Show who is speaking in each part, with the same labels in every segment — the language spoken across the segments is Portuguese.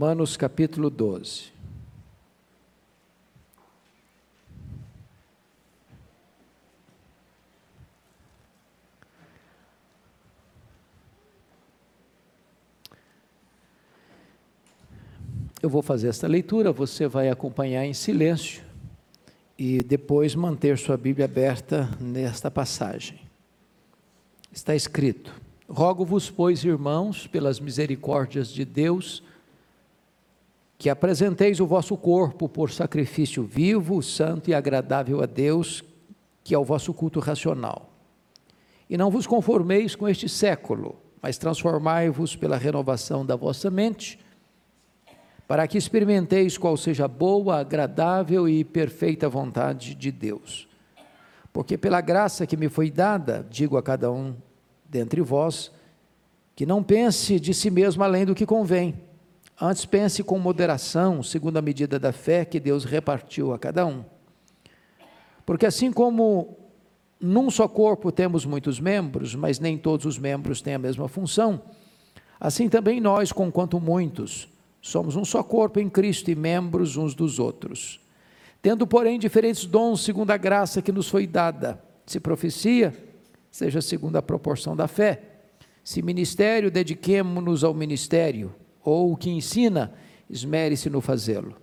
Speaker 1: Romanos capítulo 12. Eu vou fazer esta leitura, você vai acompanhar em silêncio e depois manter sua Bíblia aberta nesta passagem. Está escrito: Rogo-vos, pois, irmãos, pelas misericórdias de Deus, que apresenteis o vosso corpo por sacrifício vivo, santo e agradável a Deus, que é o vosso culto racional. E não vos conformeis com este século, mas transformai-vos pela renovação da vossa mente para que experimenteis qual seja a boa, agradável e perfeita vontade de Deus. Porque pela graça que me foi dada, digo a cada um dentre vós, que não pense de si mesmo além do que convém, antes pense com moderação, segundo a medida da fé que Deus repartiu a cada um. Porque assim como num só corpo temos muitos membros, mas nem todos os membros têm a mesma função, assim também nós, conquanto muitos, Somos um só corpo em Cristo e membros uns dos outros. Tendo, porém, diferentes dons segundo a graça que nos foi dada. Se profecia, seja segundo a proporção da fé. Se ministério, dediquemo-nos ao ministério. Ou o que ensina, esmere-se no fazê-lo.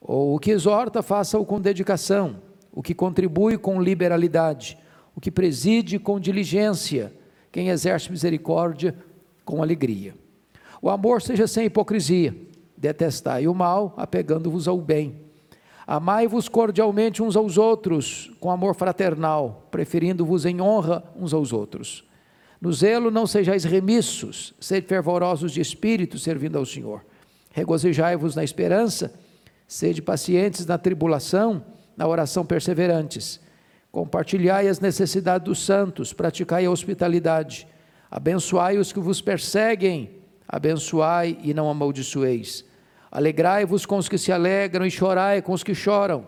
Speaker 1: Ou o que exorta, faça-o com dedicação. O que contribui com liberalidade. O que preside com diligência. Quem exerce misericórdia com alegria. O amor seja sem hipocrisia. Detestai o mal, apegando-vos ao bem. Amai-vos cordialmente uns aos outros, com amor fraternal, preferindo-vos em honra uns aos outros. No zelo não sejais remissos, sede fervorosos de espírito, servindo ao Senhor. Regozijai-vos na esperança, sede pacientes na tribulação, na oração perseverantes. Compartilhai as necessidades dos santos, praticai a hospitalidade. Abençoai os que vos perseguem, abençoai e não amaldiçoeis. Alegrai-vos com os que se alegram e chorai com os que choram.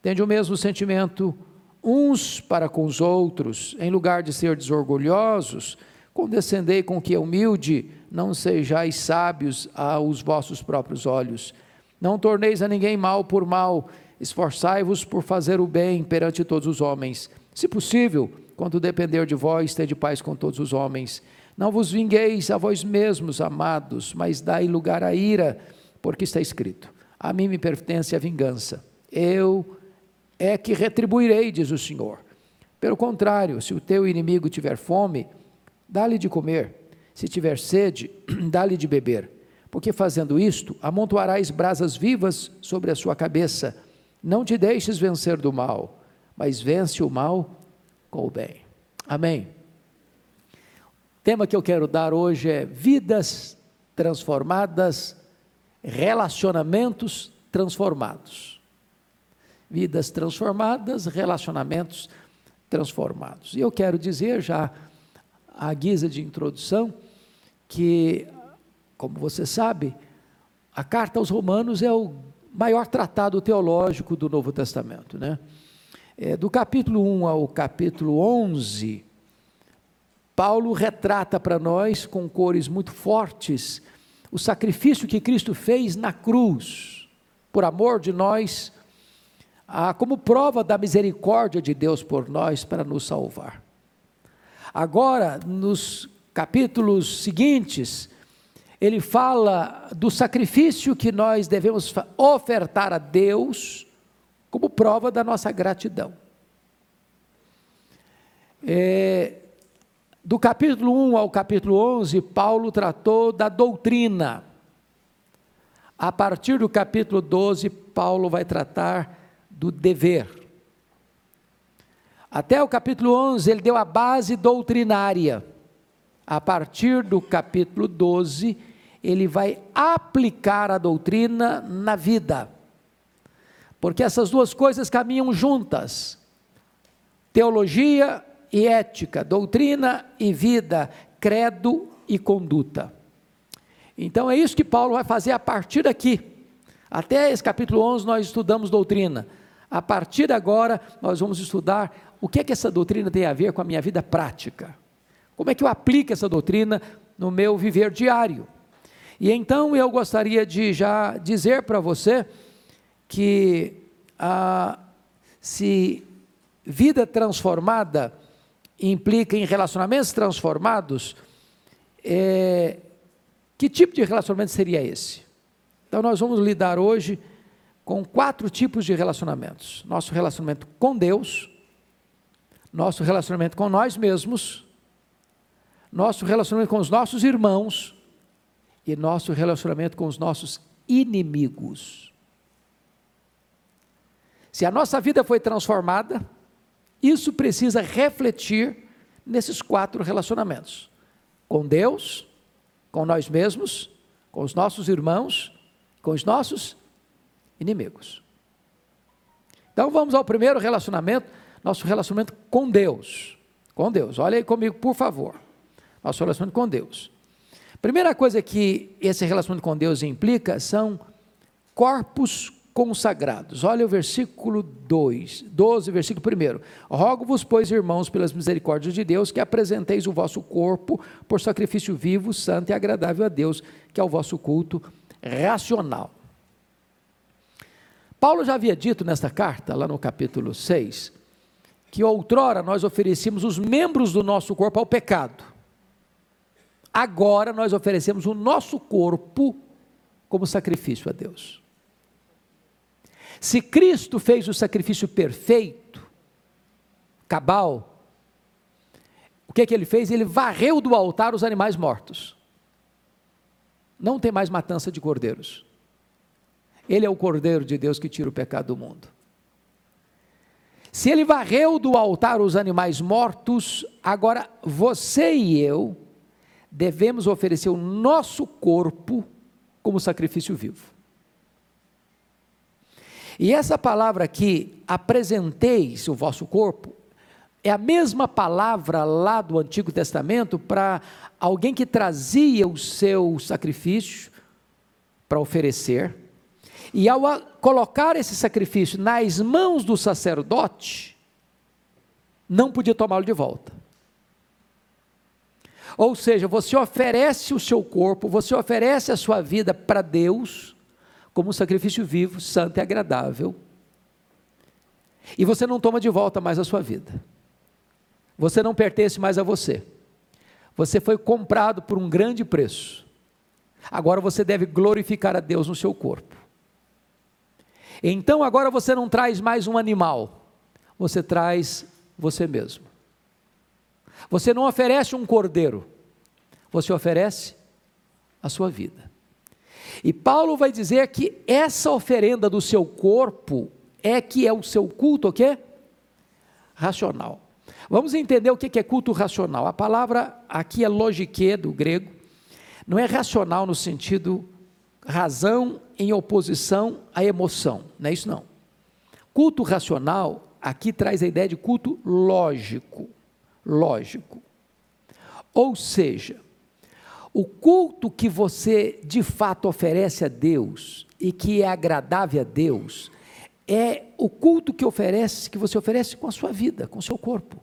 Speaker 1: Tende o mesmo sentimento uns para com os outros, em lugar de ser desorgulhosos, condescendei com que é humilde, não sejais sábios aos vossos próprios olhos. Não torneis a ninguém mal por mal, esforçai-vos por fazer o bem perante todos os homens. Se possível, quando depender de vós, tende paz com todos os homens. Não vos vingueis a vós mesmos, amados, mas dai lugar à ira, porque está escrito: A mim me pertence a vingança. Eu é que retribuirei, diz o Senhor. Pelo contrário, se o teu inimigo tiver fome, dá-lhe de comer. Se tiver sede, dá-lhe de beber. Porque fazendo isto, amontoarás brasas vivas sobre a sua cabeça. Não te deixes vencer do mal, mas vence o mal com o bem. Amém tema que eu quero dar hoje é vidas transformadas, relacionamentos transformados. Vidas transformadas, relacionamentos transformados. E eu quero dizer já à guisa de introdução que, como você sabe, a carta aos Romanos é o maior tratado teológico do Novo Testamento, né? É, do capítulo 1 ao capítulo 11, Paulo retrata para nós, com cores muito fortes, o sacrifício que Cristo fez na cruz, por amor de nós, como prova da misericórdia de Deus por nós para nos salvar. Agora, nos capítulos seguintes, ele fala do sacrifício que nós devemos ofertar a Deus como prova da nossa gratidão. É, do capítulo 1 ao capítulo 11, Paulo tratou da doutrina. A partir do capítulo 12, Paulo vai tratar do dever. Até o capítulo 11, ele deu a base doutrinária. A partir do capítulo 12, ele vai aplicar a doutrina na vida. Porque essas duas coisas caminham juntas. Teologia e ética, doutrina e vida, credo e conduta. Então é isso que Paulo vai fazer a partir daqui. Até esse capítulo 11 nós estudamos doutrina. A partir de agora nós vamos estudar o que é que essa doutrina tem a ver com a minha vida prática. Como é que eu aplico essa doutrina no meu viver diário? E então eu gostaria de já dizer para você que ah, se vida transformada implica em relacionamentos transformados, é, que tipo de relacionamento seria esse? Então, nós vamos lidar hoje com quatro tipos de relacionamentos: nosso relacionamento com Deus, nosso relacionamento com nós mesmos, nosso relacionamento com os nossos irmãos e nosso relacionamento com os nossos inimigos. Se a nossa vida foi transformada, isso precisa refletir nesses quatro relacionamentos: com Deus, com nós mesmos, com os nossos irmãos, com os nossos inimigos. Então vamos ao primeiro relacionamento, nosso relacionamento com Deus. Com Deus, olha aí comigo, por favor. Nosso relacionamento com Deus. Primeira coisa que esse relacionamento com Deus implica são corpos consagrados. Olha o versículo 2, 12, versículo 1. Rogo-vos, pois, irmãos, pelas misericórdias de Deus, que apresenteis o vosso corpo por sacrifício vivo, santo e agradável a Deus, que é o vosso culto racional. Paulo já havia dito nesta carta, lá no capítulo 6, que outrora nós oferecíamos os membros do nosso corpo ao pecado. Agora nós oferecemos o nosso corpo como sacrifício a Deus. Se Cristo fez o sacrifício perfeito, cabal, o que, é que ele fez? Ele varreu do altar os animais mortos. Não tem mais matança de cordeiros. Ele é o cordeiro de Deus que tira o pecado do mundo. Se ele varreu do altar os animais mortos, agora você e eu devemos oferecer o nosso corpo como sacrifício vivo. E essa palavra aqui, apresenteis o vosso corpo, é a mesma palavra lá do Antigo Testamento para alguém que trazia o seu sacrifício para oferecer, e ao colocar esse sacrifício nas mãos do sacerdote, não podia tomá-lo de volta. Ou seja, você oferece o seu corpo, você oferece a sua vida para Deus, como um sacrifício vivo, santo e agradável. E você não toma de volta mais a sua vida. Você não pertence mais a você. Você foi comprado por um grande preço. Agora você deve glorificar a Deus no seu corpo. Então agora você não traz mais um animal, você traz você mesmo. Você não oferece um cordeiro, você oferece a sua vida. E Paulo vai dizer que essa oferenda do seu corpo é que é o seu culto o quê? Racional. Vamos entender o que é culto racional. A palavra aqui é logique do grego. Não é racional no sentido razão em oposição à emoção. Não é isso não. Culto racional aqui traz a ideia de culto lógico. Lógico. Ou seja, o culto que você de fato oferece a Deus e que é agradável a Deus é o culto que oferece, que você oferece com a sua vida, com o seu corpo.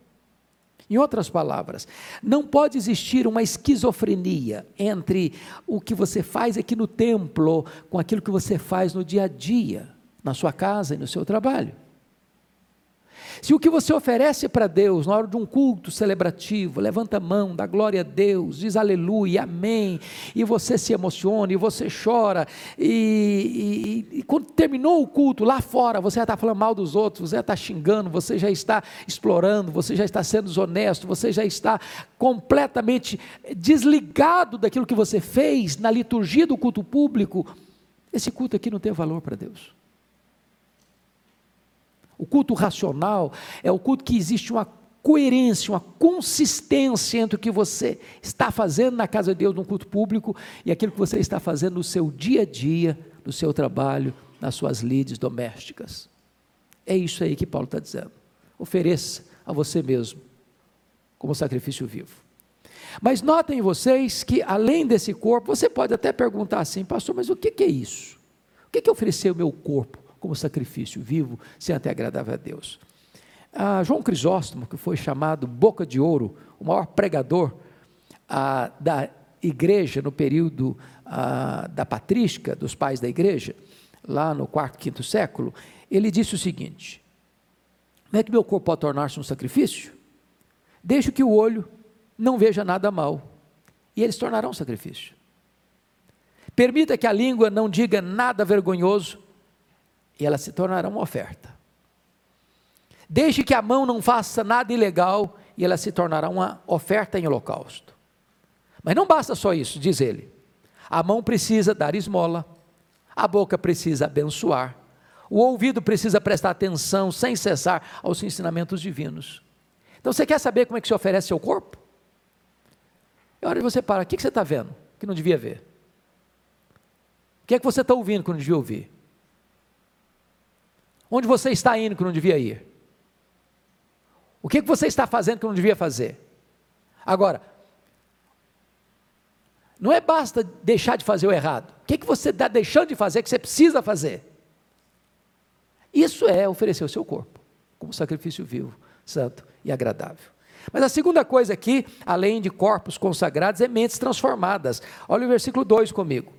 Speaker 1: Em outras palavras, não pode existir uma esquizofrenia entre o que você faz aqui no templo com aquilo que você faz no dia a dia, na sua casa e no seu trabalho. Se o que você oferece para Deus na hora de um culto celebrativo, levanta a mão, dá glória a Deus, diz aleluia, amém, e você se emociona, e você chora, e, e, e quando terminou o culto lá fora, você já está falando mal dos outros, você já está xingando, você já está explorando, você já está sendo desonesto, você já está completamente desligado daquilo que você fez na liturgia do culto público, esse culto aqui não tem valor para Deus. O culto racional é o culto que existe uma coerência, uma consistência entre o que você está fazendo na casa de Deus, no culto público, e aquilo que você está fazendo no seu dia a dia, no seu trabalho, nas suas lides domésticas. É isso aí que Paulo está dizendo. Ofereça a você mesmo como sacrifício vivo. Mas notem vocês que, além desse corpo, você pode até perguntar assim, pastor, mas o que é isso? O que é oferecer o meu corpo? Como sacrifício vivo, sem até agradável a Deus. Ah, João Crisóstomo, que foi chamado Boca de Ouro, o maior pregador ah, da igreja no período ah, da patrística, dos pais da igreja, lá no quarto, quinto século, ele disse o seguinte: Como é que meu corpo pode tornar-se um sacrifício? Deixe que o olho não veja nada mal, e eles tornarão sacrifício. Permita que a língua não diga nada vergonhoso, e ela se tornará uma oferta. Deixe que a mão não faça nada ilegal, e ela se tornará uma oferta em holocausto. Mas não basta só isso, diz ele. A mão precisa dar esmola, a boca precisa abençoar, o ouvido precisa prestar atenção sem cessar aos ensinamentos divinos. Então você quer saber como é que se oferece seu corpo? É hora de você parar. O que você está vendo que não devia ver? O que é que você está ouvindo que não devia ouvir? Onde você está indo que não devia ir? O que, que você está fazendo que não devia fazer? Agora, não é basta deixar de fazer o errado. O que, que você está deixando de fazer que você precisa fazer? Isso é oferecer o seu corpo como sacrifício vivo, santo e agradável. Mas a segunda coisa aqui, além de corpos consagrados, é mentes transformadas. Olha o versículo 2 comigo.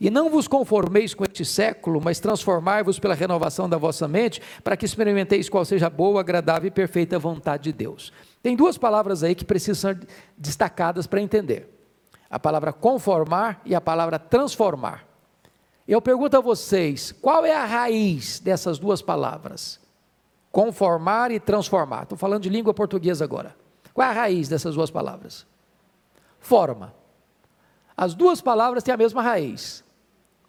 Speaker 1: E não vos conformeis com este século, mas transformai-vos pela renovação da vossa mente, para que experimenteis qual seja a boa, agradável e perfeita vontade de Deus. Tem duas palavras aí que precisam ser destacadas para entender a palavra conformar e a palavra transformar. Eu pergunto a vocês, qual é a raiz dessas duas palavras? Conformar e transformar. Estou falando de língua portuguesa agora. Qual é a raiz dessas duas palavras? Forma. As duas palavras têm a mesma raiz.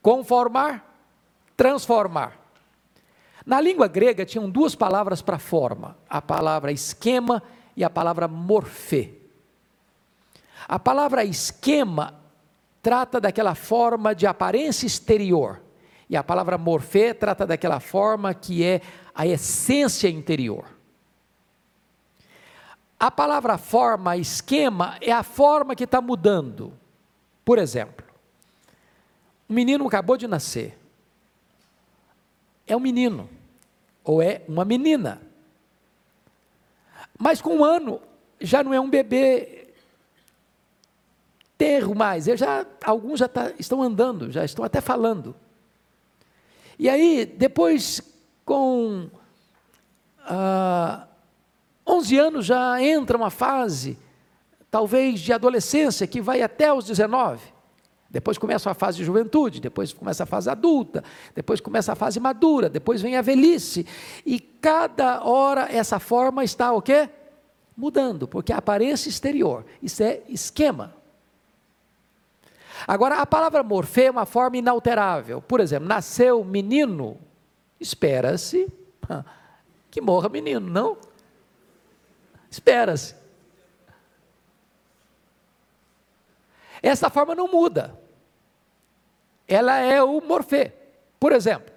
Speaker 1: Conformar, transformar. Na língua grega tinham duas palavras para forma: a palavra esquema e a palavra morfê. A palavra esquema trata daquela forma de aparência exterior, e a palavra morfê trata daquela forma que é a essência interior. A palavra forma, esquema, é a forma que está mudando. Por exemplo, um menino acabou de nascer. É um menino, ou é uma menina. Mas com um ano, já não é um bebê enterro mais. Eu já, alguns já tá, estão andando, já estão até falando. E aí, depois, com ah, 11 anos, já entra uma fase, talvez de adolescência, que vai até os 19. Depois começa a fase de juventude, depois começa a fase adulta, depois começa a fase madura, depois vem a velhice. E cada hora essa forma está o quê? Mudando, porque a aparência exterior, isso é esquema. Agora, a palavra morfê é uma forma inalterável. Por exemplo, nasceu menino, espera-se que morra menino, não? Espera-se. Essa forma não muda. Ela é o morfê. Por exemplo,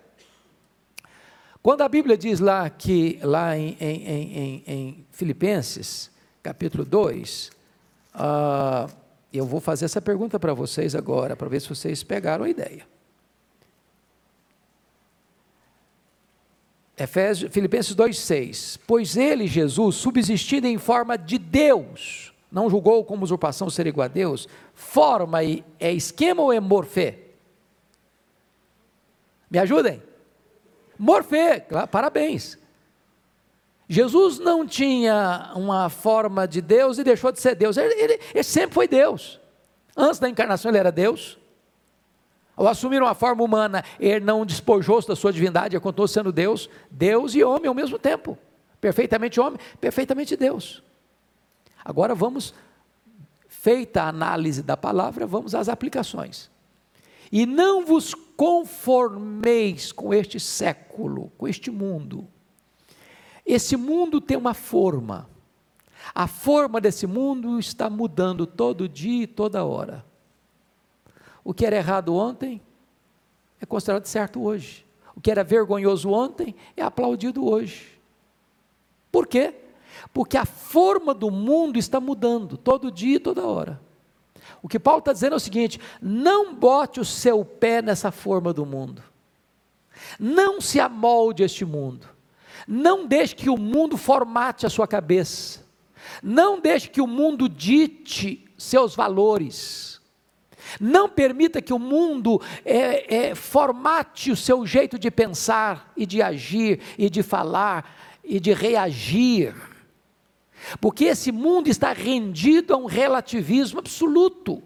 Speaker 1: quando a Bíblia diz lá que, lá em, em, em, em Filipenses, capítulo 2, uh, ah, eu vou fazer essa pergunta para vocês agora, para ver se vocês pegaram a ideia. Efésios, Filipenses 2,6: Pois ele, Jesus, subsistindo em forma de Deus, não julgou como usurpação ser igual a Deus, forma é esquema ou é morfê? Me ajudem? Morfê, parabéns. Jesus não tinha uma forma de Deus e deixou de ser Deus, ele, ele, ele sempre foi Deus. Antes da encarnação, ele era Deus. Ao assumir uma forma humana, ele não despojou-se da sua divindade, ele continuou sendo Deus, Deus e homem ao mesmo tempo. Perfeitamente homem, perfeitamente Deus. Agora vamos, feita a análise da palavra, vamos às aplicações. E não vos conformeis com este século, com este mundo, esse mundo tem uma forma. A forma desse mundo está mudando todo dia e toda hora. O que era errado ontem é considerado certo hoje. O que era vergonhoso ontem é aplaudido hoje. Por quê? Porque a forma do mundo está mudando todo dia e toda hora. O que Paulo está dizendo é o seguinte: não bote o seu pé nessa forma do mundo. Não se amolde este mundo. Não deixe que o mundo formate a sua cabeça. Não deixe que o mundo dite seus valores. Não permita que o mundo é, é, formate o seu jeito de pensar e de agir e de falar e de reagir. Porque esse mundo está rendido a um relativismo absoluto.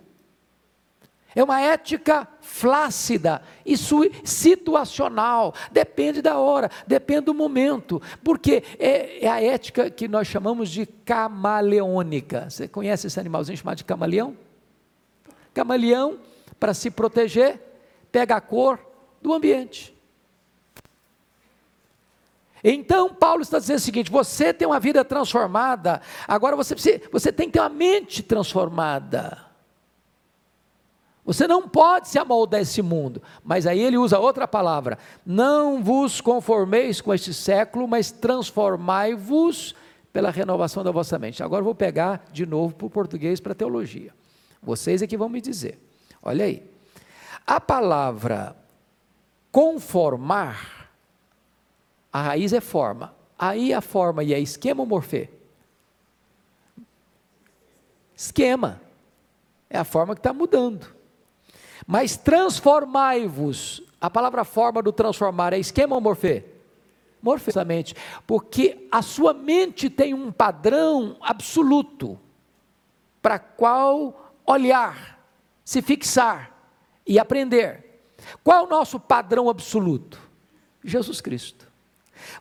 Speaker 1: É uma ética flácida e situacional, depende da hora, depende do momento, porque é, é, a ética que nós chamamos de camaleônica. Você conhece esse animalzinho chamado de camaleão? Camaleão, para se proteger, pega a cor do ambiente. Então, Paulo está dizendo o seguinte: você tem uma vida transformada, agora você, precisa, você tem que ter uma mente transformada. Você não pode se amoldar esse mundo. Mas aí ele usa outra palavra: não vos conformeis com este século, mas transformai-vos pela renovação da vossa mente. Agora vou pegar de novo para o português, para a teologia. Vocês é que vão me dizer. Olha aí. A palavra conformar, a raiz é forma. Aí a forma e é esquema ou morfê? Esquema. É a forma que está mudando. Mas transformai-vos. A palavra forma do transformar é esquema ou morfê? Morfesamente. Porque a sua mente tem um padrão absoluto para qual olhar, se fixar e aprender. Qual é o nosso padrão absoluto? Jesus Cristo.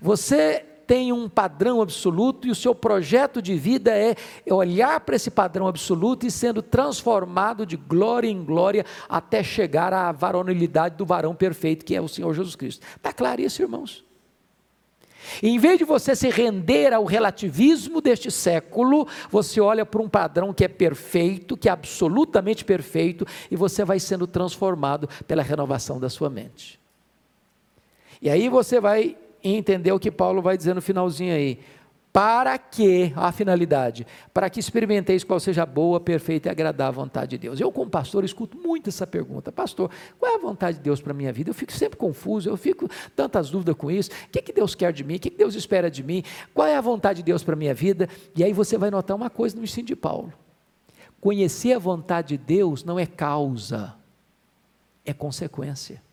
Speaker 1: Você tem um padrão absoluto e o seu projeto de vida é olhar para esse padrão absoluto e sendo transformado de glória em glória até chegar à varonilidade do varão perfeito que é o Senhor Jesus Cristo. Está claro isso, irmãos? em vez de você se render ao relativismo deste século, você olha para um padrão que é perfeito, que é absolutamente perfeito, e você vai sendo transformado pela renovação da sua mente. E aí você vai e entender o que Paulo vai dizer no finalzinho aí. Para que, a finalidade, para que experimenteis qual seja a boa, perfeita e agradável vontade de Deus. Eu, como pastor, escuto muito essa pergunta: Pastor, qual é a vontade de Deus para a minha vida? Eu fico sempre confuso, eu fico tantas dúvidas com isso. O que, que Deus quer de mim? O que, que Deus espera de mim? Qual é a vontade de Deus para a minha vida? E aí você vai notar uma coisa no ensino de Paulo: conhecer a vontade de Deus não é causa, é consequência.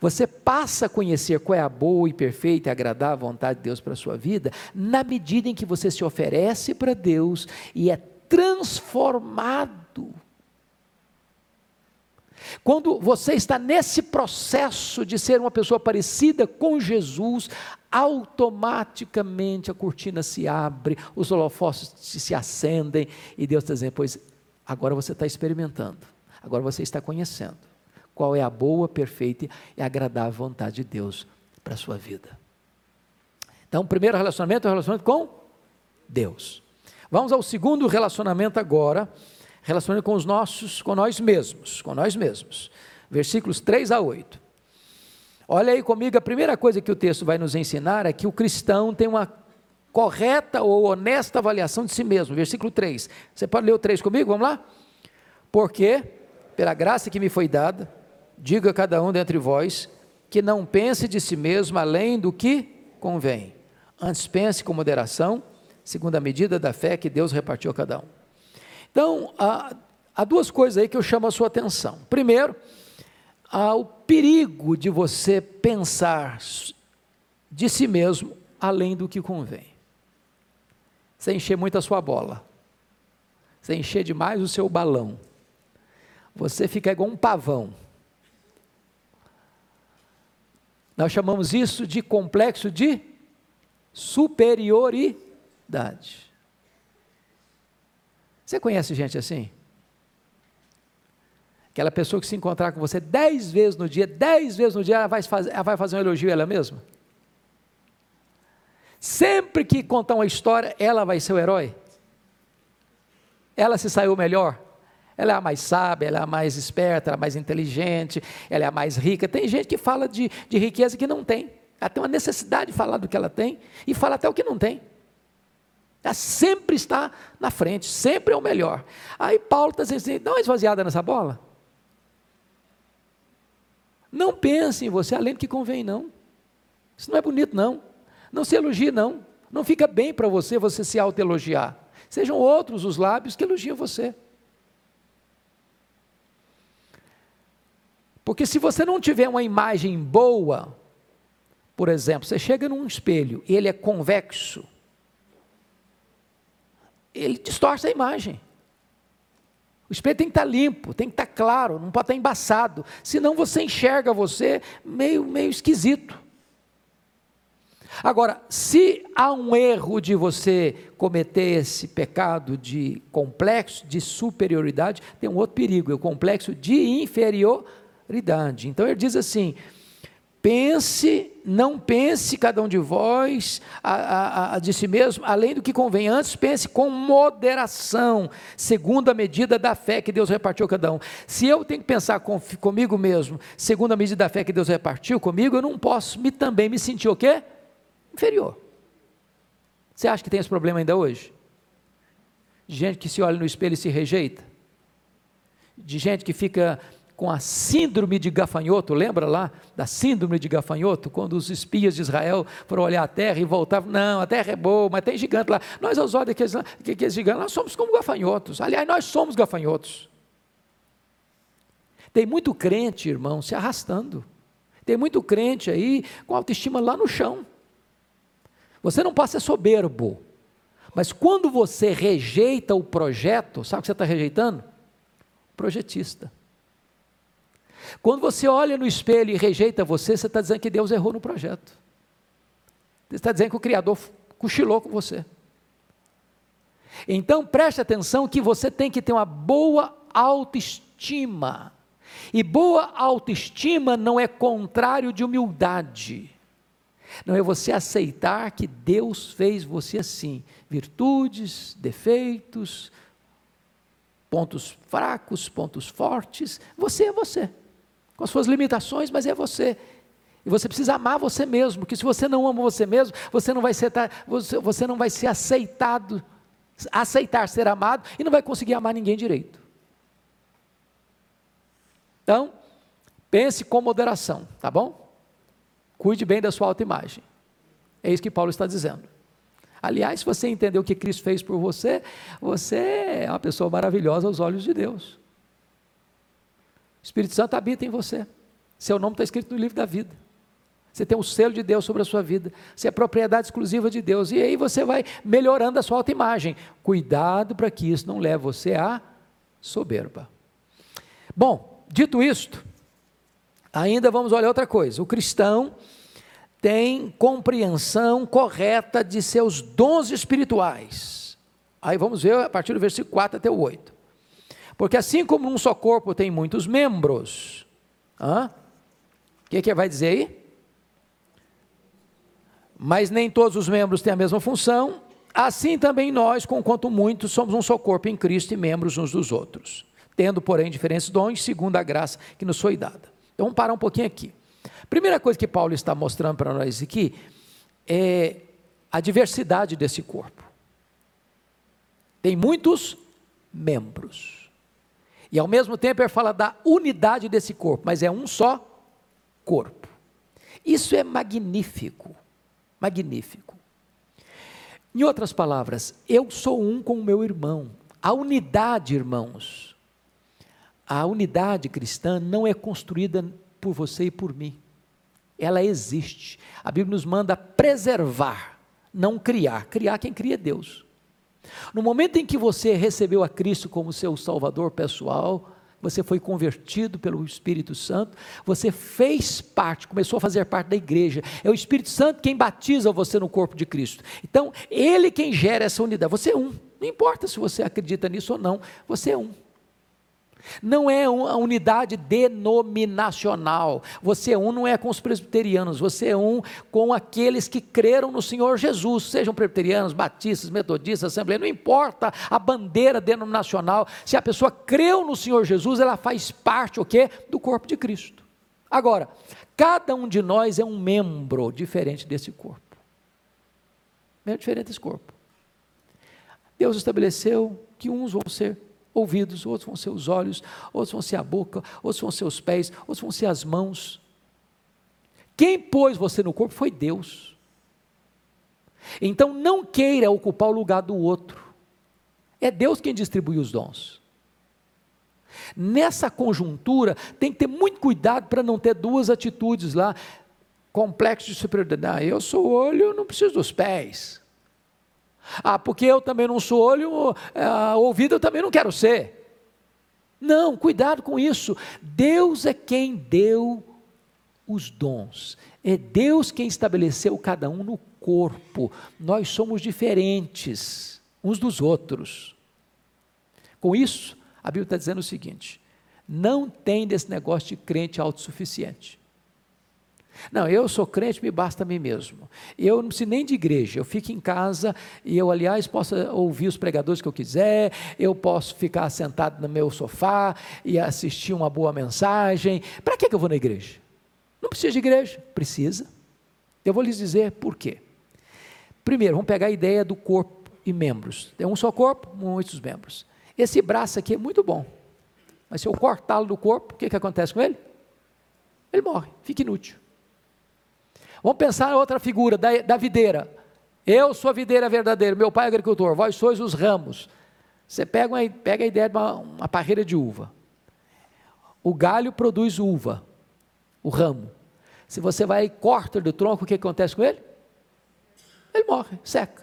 Speaker 1: Você passa a conhecer qual é a boa e perfeita e agradável vontade de Deus para a sua vida, na medida em que você se oferece para Deus e é transformado. Quando você está nesse processo de ser uma pessoa parecida com Jesus, automaticamente a cortina se abre, os holofotes se acendem e Deus está dizendo: Pois agora você está experimentando, agora você está conhecendo qual é a boa, perfeita e agradável vontade de Deus para a sua vida. Então, o primeiro relacionamento é o relacionamento com Deus. Vamos ao segundo relacionamento agora, relacionamento com os nossos, com nós mesmos, com nós mesmos. Versículos 3 a 8. Olha aí comigo, a primeira coisa que o texto vai nos ensinar é que o cristão tem uma correta ou honesta avaliação de si mesmo. Versículo 3. Você pode ler o 3 comigo? Vamos lá? Porque, pela graça que me foi dada, diga a cada um dentre vós que não pense de si mesmo além do que convém. Antes pense com moderação, segundo a medida da fé que Deus repartiu a cada um. Então, há, há duas coisas aí que eu chamo a sua atenção. Primeiro, há o perigo de você pensar de si mesmo além do que convém. Você encher muito a sua bola. Você encher demais o seu balão. Você fica igual um pavão Nós chamamos isso de complexo de superioridade. Você conhece gente assim? Aquela pessoa que se encontrar com você dez vezes no dia, dez vezes no dia, ela vai fazer, ela vai fazer um elogio a ela mesma? Sempre que contar uma história, ela vai ser o herói? Ela se saiu melhor? Ela é a mais sábia, ela é a mais esperta, ela é a mais inteligente, ela é a mais rica. Tem gente que fala de, de riqueza que não tem. Ela tem uma necessidade de falar do que ela tem e fala até o que não tem. Ela sempre está na frente, sempre é o melhor. Aí Paulo está dizendo assim: dá uma esvaziada nessa bola. Não pense em você além do que convém, não. Isso não é bonito, não. Não se elogie, não. Não fica bem para você você se autoelogiar. Sejam outros os lábios que elogiam você. Porque se você não tiver uma imagem boa, por exemplo, você chega num espelho e ele é convexo, ele distorce a imagem. O espelho tem que estar limpo, tem que estar claro, não pode estar embaçado, senão você enxerga você meio, meio esquisito. Agora, se há um erro de você cometer esse pecado de complexo de superioridade, tem um outro perigo, é o complexo de inferioridade. Então ele diz assim: Pense, não pense cada um de vós a, a, a, de si mesmo, além do que convém. Antes, pense com moderação, segundo a medida da fé que Deus repartiu a cada um. Se eu tenho que pensar com, comigo mesmo, segundo a medida da fé que Deus repartiu comigo, eu não posso me, também me sentir o quê? Inferior. Você acha que tem esse problema ainda hoje? De gente que se olha no espelho e se rejeita? De gente que fica com a síndrome de gafanhoto, lembra lá da síndrome de gafanhoto, quando os espias de Israel foram olhar a terra e voltavam, não, a terra é boa, mas tem gigante lá. Nós, aos olhos daqueles, daqueles gigantes, nós somos como gafanhotos. Aliás, nós somos gafanhotos. Tem muito crente, irmão, se arrastando. Tem muito crente aí com autoestima lá no chão. Você não ser soberbo. Mas quando você rejeita o projeto, sabe o que você está rejeitando? Projetista. Quando você olha no espelho e rejeita você, você está dizendo que Deus errou no projeto. Você está dizendo que o Criador cochilou com você. Então preste atenção que você tem que ter uma boa autoestima. E boa autoestima não é contrário de humildade. Não é você aceitar que Deus fez você assim, virtudes, defeitos, pontos fracos, pontos fortes, você é você com as suas limitações, mas é você. E você precisa amar você mesmo, porque se você não ama você mesmo, você não vai ser, você, você não vai ser aceitado, aceitar ser amado e não vai conseguir amar ninguém direito. Então, pense com moderação, tá bom? Cuide bem da sua autoimagem. É isso que Paulo está dizendo. Aliás, se você entender o que Cristo fez por você, você é uma pessoa maravilhosa aos olhos de Deus. O Espírito Santo habita em você. Seu nome está escrito no livro da vida. Você tem o selo de Deus sobre a sua vida. Você é propriedade exclusiva de Deus. E aí você vai melhorando a sua autoimagem. Cuidado para que isso não leve você a soberba. Bom, dito isto, ainda vamos olhar outra coisa. O cristão tem compreensão correta de seus dons espirituais. Aí vamos ver a partir do versículo 4 até o 8. Porque assim como um só corpo tem muitos membros, o que, que vai dizer aí? Mas nem todos os membros têm a mesma função, assim também nós, conquanto muitos, somos um só corpo em Cristo e membros uns dos outros, tendo, porém, diferentes dons, segundo a graça que nos foi dada. Então vamos parar um pouquinho aqui. Primeira coisa que Paulo está mostrando para nós aqui é a diversidade desse corpo. Tem muitos membros. E ao mesmo tempo ele fala da unidade desse corpo, mas é um só corpo. Isso é magnífico, magnífico. Em outras palavras, eu sou um com o meu irmão. A unidade, irmãos, a unidade cristã não é construída por você e por mim. Ela existe. A Bíblia nos manda preservar, não criar. Criar quem cria é Deus. No momento em que você recebeu a Cristo como seu Salvador pessoal, você foi convertido pelo Espírito Santo, você fez parte, começou a fazer parte da igreja. É o Espírito Santo quem batiza você no corpo de Cristo. Então, ele quem gera essa unidade. Você é um. Não importa se você acredita nisso ou não, você é um. Não é uma unidade denominacional. Você é um não é com os presbiterianos, você é um com aqueles que creram no Senhor Jesus, sejam presbiterianos, batistas, metodistas, assembleias, não importa a bandeira denominacional. Se a pessoa creu no Senhor Jesus, ela faz parte o quê? Do corpo de Cristo. Agora, cada um de nós é um membro diferente desse corpo. É diferente desse corpo. Deus estabeleceu que uns vão ser ouvidos, outros vão ser os olhos, outros vão ser a boca, outros vão ser os pés, outros vão ser as mãos. Quem pôs você no corpo foi Deus. Então não queira ocupar o lugar do outro. É Deus quem distribui os dons. Nessa conjuntura, tem que ter muito cuidado para não ter duas atitudes lá. Complexo de superioridade. Ah, eu sou olho, eu não preciso dos pés. Ah, porque eu também não sou olho, é, ouvido eu também não quero ser. Não, cuidado com isso. Deus é quem deu os dons. É Deus quem estabeleceu cada um no corpo. Nós somos diferentes uns dos outros. Com isso, a Bíblia está dizendo o seguinte: não tem desse negócio de crente autossuficiente. Não, eu sou crente, me basta a mim mesmo. Eu não preciso nem de igreja, eu fico em casa e eu, aliás, posso ouvir os pregadores que eu quiser, eu posso ficar sentado no meu sofá e assistir uma boa mensagem. Para que eu vou na igreja? Não precisa de igreja? Precisa. Eu vou lhes dizer por quê. Primeiro, vamos pegar a ideia do corpo e membros. Tem um só corpo, muitos membros. Esse braço aqui é muito bom, mas se eu cortá-lo do corpo, o que, que acontece com ele? Ele morre, fica inútil. Vamos pensar em outra figura, da, da videira. Eu sou a videira verdadeira, meu pai é agricultor, vós sois os ramos. Você pega, uma, pega a ideia de uma, uma parreira de uva. O galho produz uva, o ramo. Se você vai e corta do tronco, o que acontece com ele? Ele morre, seca.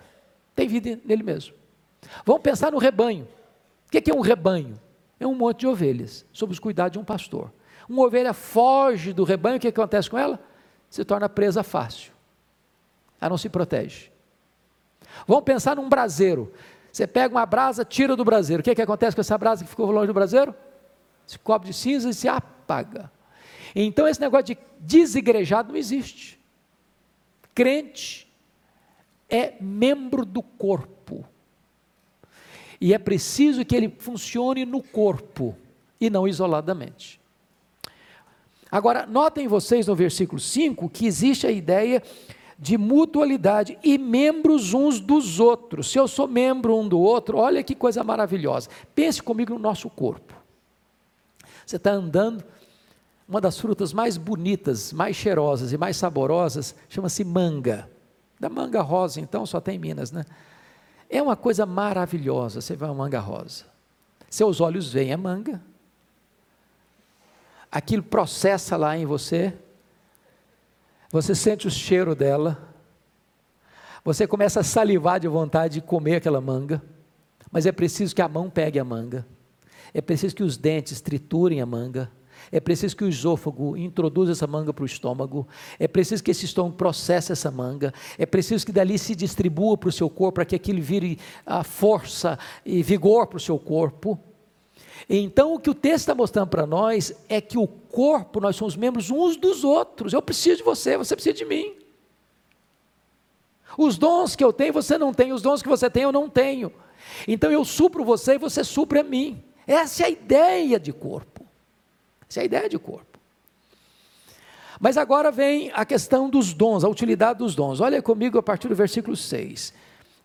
Speaker 1: Tem vida nele mesmo. Vamos pensar no rebanho. O que é um rebanho? É um monte de ovelhas, sob os cuidados de um pastor. Uma ovelha foge do rebanho, o que acontece com ela? Se torna presa fácil. Ela não se protege. Vamos pensar num braseiro. Você pega uma brasa, tira do braseiro. O que, é que acontece com essa brasa que ficou longe do braseiro? Se cobre de cinza e se apaga. Então esse negócio de desigrejado não existe. Crente é membro do corpo. E é preciso que ele funcione no corpo e não isoladamente. Agora, notem vocês no versículo 5 que existe a ideia de mutualidade e membros uns dos outros. Se eu sou membro um do outro, olha que coisa maravilhosa. Pense comigo no nosso corpo. Você está andando, uma das frutas mais bonitas, mais cheirosas e mais saborosas chama-se manga. Da manga rosa, então, só tem em Minas, né? É uma coisa maravilhosa, você vê uma manga rosa. Seus olhos veem a manga, aquilo processa lá em você, você sente o cheiro dela, você começa a salivar de vontade de comer aquela manga, mas é preciso que a mão pegue a manga, é preciso que os dentes triturem a manga, é preciso que o esôfago introduza essa manga para o estômago, é preciso que esse estômago processe essa manga, é preciso que dali se distribua para o seu corpo, para que aquilo vire a força e vigor para o seu corpo. Então, o que o texto está mostrando para nós é que o corpo, nós somos membros uns dos outros. Eu preciso de você, você precisa de mim. Os dons que eu tenho, você não tem. Os dons que você tem, eu não tenho. Então, eu supro você e você supre a mim. Essa é a ideia de corpo. Essa é a ideia de corpo. Mas agora vem a questão dos dons, a utilidade dos dons. Olha comigo a partir do versículo 6.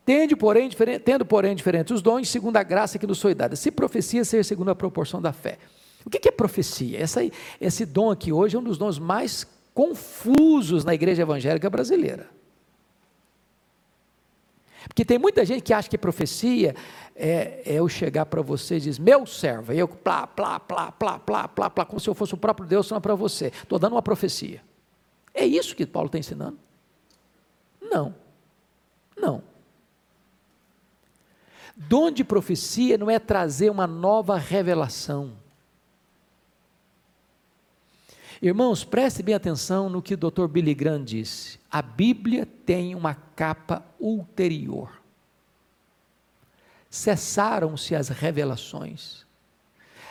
Speaker 1: Tendo porém, tendo, porém, diferentes os dons, segundo a graça que nos foi dada. Se profecia, ser segundo a proporção da fé. O que é profecia? Essa, esse dom aqui hoje é um dos dons mais confusos na igreja evangélica brasileira. Porque tem muita gente que acha que profecia é, é eu chegar para você e dizer, meu servo, e eu plá, plá, plá, plá, plá, plá, plá, como se eu fosse o próprio Deus falando para você. Estou dando uma profecia. É isso que Paulo está ensinando? Não. Não. Dom de profecia não é trazer uma nova revelação. Irmãos, preste bem atenção no que o Dr. Billy Graham disse. A Bíblia tem uma capa ulterior. Cessaram-se as revelações.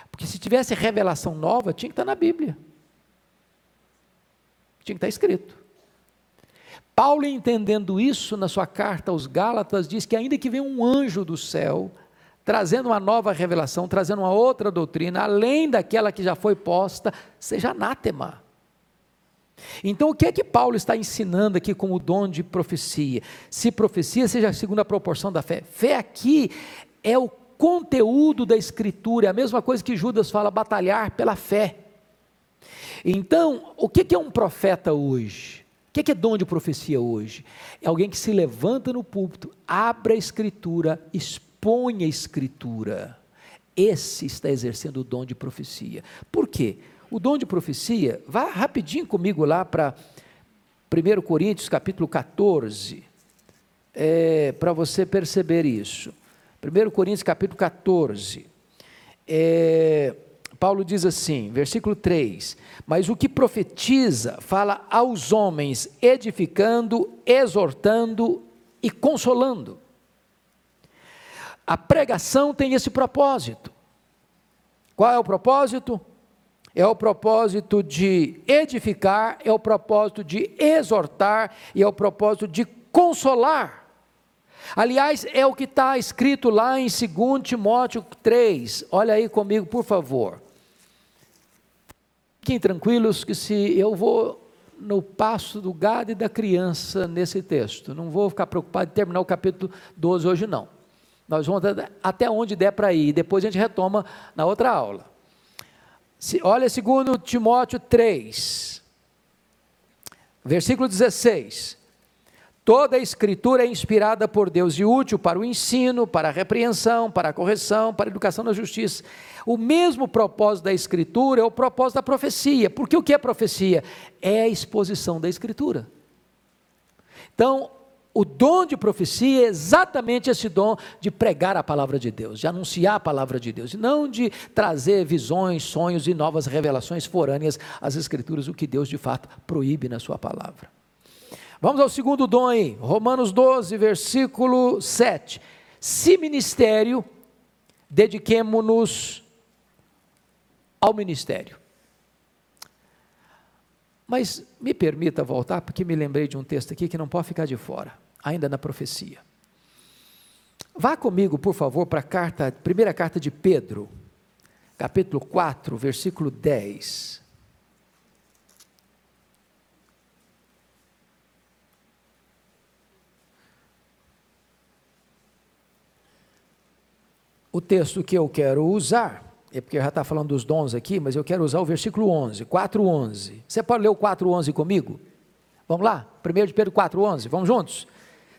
Speaker 1: Porque se tivesse revelação nova, tinha que estar na Bíblia. Tinha que estar escrito. Paulo, entendendo isso na sua carta aos Gálatas, diz que ainda que venha um anjo do céu, trazendo uma nova revelação, trazendo uma outra doutrina, além daquela que já foi posta, seja anátema. Então, o que é que Paulo está ensinando aqui com o dom de profecia? Se profecia seja segundo a proporção da fé. Fé aqui é o conteúdo da Escritura, é a mesma coisa que Judas fala, batalhar pela fé. Então, o que é um profeta hoje? O que é dom de profecia hoje? É alguém que se levanta no púlpito, abre a escritura, expõe a escritura. esse está exercendo o dom de profecia. Por quê? O dom de profecia, vá rapidinho comigo lá para 1 Coríntios capítulo 14, é, para você perceber isso. 1 Coríntios capítulo 14. É, Paulo diz assim, versículo 3: Mas o que profetiza fala aos homens, edificando, exortando e consolando. A pregação tem esse propósito. Qual é o propósito? É o propósito de edificar, é o propósito de exortar e é o propósito de consolar. Aliás, é o que está escrito lá em 2 Timóteo 3. Olha aí comigo, por favor. Fiquem tranquilos que se eu vou no passo do gado e da criança nesse texto, não vou ficar preocupado em terminar o capítulo 12 hoje não. Nós vamos até onde der para ir, depois a gente retoma na outra aula. Se, olha segundo Timóteo 3, versículo 16. Toda a escritura é inspirada por Deus e útil para o ensino, para a repreensão, para a correção, para a educação na justiça. O mesmo propósito da escritura é o propósito da profecia. Porque o que é profecia? É a exposição da escritura. Então, o dom de profecia é exatamente esse dom de pregar a palavra de Deus, de anunciar a palavra de Deus, não de trazer visões, sonhos e novas revelações forâneas às Escrituras, o que Deus de fato proíbe na Sua palavra. Vamos ao segundo dom aí, Romanos 12, versículo 7. Se ministério, dediquemo-nos ao ministério. Mas me permita voltar, porque me lembrei de um texto aqui que não pode ficar de fora, ainda na profecia. Vá comigo, por favor, para a carta, primeira carta de Pedro, capítulo 4, versículo 10. O texto que eu quero usar, é porque já está falando dos dons aqui, mas eu quero usar o versículo 11, 4.11. Você pode ler o 4.11 comigo? Vamos lá? 1 de Pedro 4.11, vamos juntos?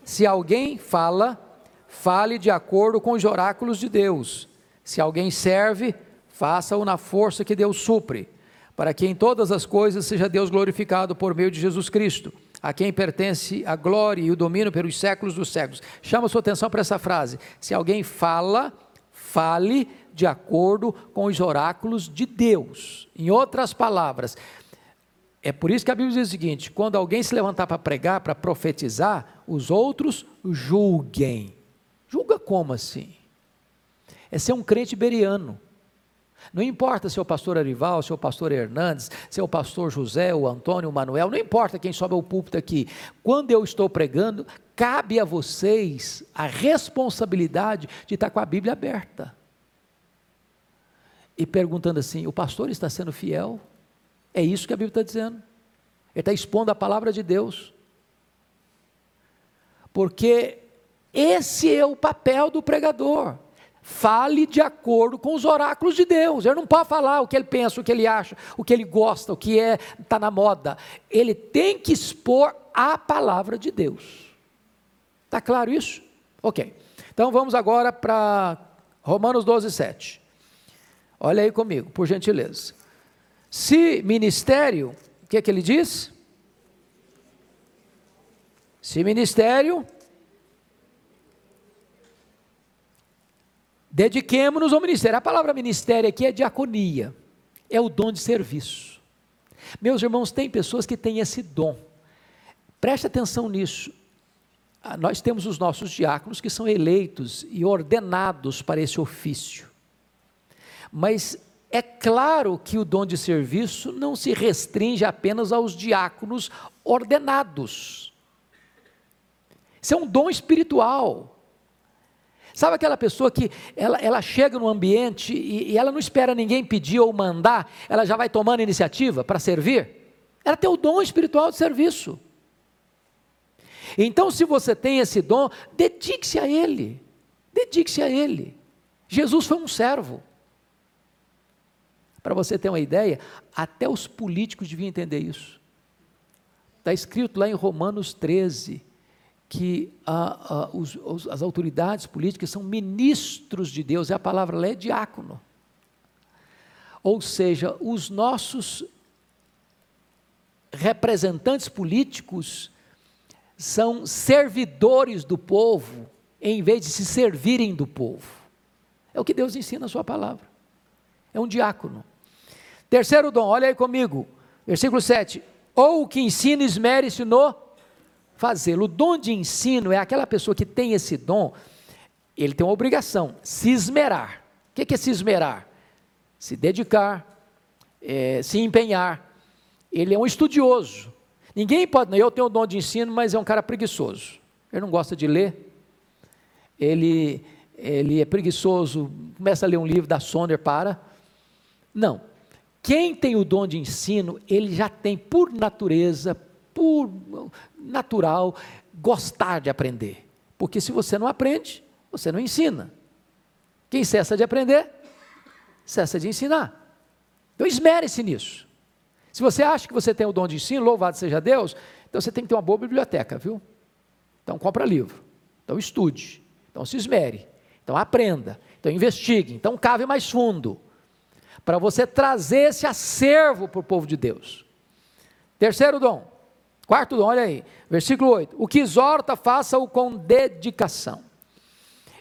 Speaker 1: Se alguém fala, fale de acordo com os oráculos de Deus. Se alguém serve, faça-o na força que Deus supre, para que em todas as coisas seja Deus glorificado por meio de Jesus Cristo, a quem pertence a glória e o domínio pelos séculos dos séculos. Chama sua atenção para essa frase. Se alguém fala, fale de acordo com os oráculos de Deus. Em outras palavras, é por isso que a Bíblia diz o seguinte: quando alguém se levantar para pregar, para profetizar, os outros julguem. Julga como assim? É ser um crente beriano. Não importa se é o pastor Arival, se é o pastor Hernandes, se é o pastor José, o Antônio, o Manuel, não importa quem sobe ao púlpito aqui. Quando eu estou pregando, cabe a vocês a responsabilidade de estar com a Bíblia aberta. E perguntando assim: o pastor está sendo fiel? É isso que a Bíblia está dizendo. Ele está expondo a palavra de Deus. Porque esse é o papel do pregador. Fale de acordo com os oráculos de Deus. Ele não pode falar o que ele pensa, o que ele acha, o que ele gosta, o que é está na moda. Ele tem que expor a palavra de Deus. Está claro isso? Ok. Então vamos agora para Romanos 12, 7. Olha aí comigo, por gentileza. Se ministério, o que é que ele diz? Se ministério, Dediquemos-nos ao ministério. A palavra ministério aqui é diaconia, é o dom de serviço. Meus irmãos, tem pessoas que têm esse dom. Preste atenção nisso. Ah, nós temos os nossos diáconos que são eleitos e ordenados para esse ofício. Mas é claro que o dom de serviço não se restringe apenas aos diáconos ordenados. Isso é um dom espiritual. Sabe aquela pessoa que ela, ela chega no ambiente e, e, ela não espera ninguém pedir ou mandar, ela já vai tomando iniciativa para servir? Ela tem o dom espiritual de serviço. Então, se você tem esse dom, dedique-se a ele. Dedique-se a ele. Jesus foi um servo. Para você ter uma ideia, até os políticos deviam entender isso. Está escrito lá em Romanos 13 que ah, ah, os, os, as autoridades políticas são ministros de Deus, e a palavra lá é diácono. Ou seja, os nossos representantes políticos são servidores do povo, em vez de se servirem do povo. É o que Deus ensina na Sua palavra. É um diácono. Terceiro dom, olha aí comigo, versículo 7. Ou o que ensina, esmere-se no fazê-lo. O dom de ensino é aquela pessoa que tem esse dom, ele tem uma obrigação, se esmerar. O que é se esmerar? Se dedicar, é, se empenhar. Ele é um estudioso. Ninguém pode, eu tenho o dom de ensino, mas é um cara preguiçoso. Ele não gosta de ler. Ele, ele é preguiçoso, começa a ler um livro da Sonder, para. Não. Quem tem o dom de ensino, ele já tem por natureza, por natural, gostar de aprender. Porque se você não aprende, você não ensina. Quem cessa de aprender, cessa de ensinar. Então esmere-se nisso. Se você acha que você tem o dom de ensino, louvado seja Deus, então você tem que ter uma boa biblioteca, viu? Então compra livro. Então estude. Então se esmere. Então aprenda. Então investigue. Então cave mais fundo. Para você trazer esse acervo para o povo de Deus. Terceiro dom. Quarto dom, olha aí. Versículo 8. O que exorta, faça-o com dedicação.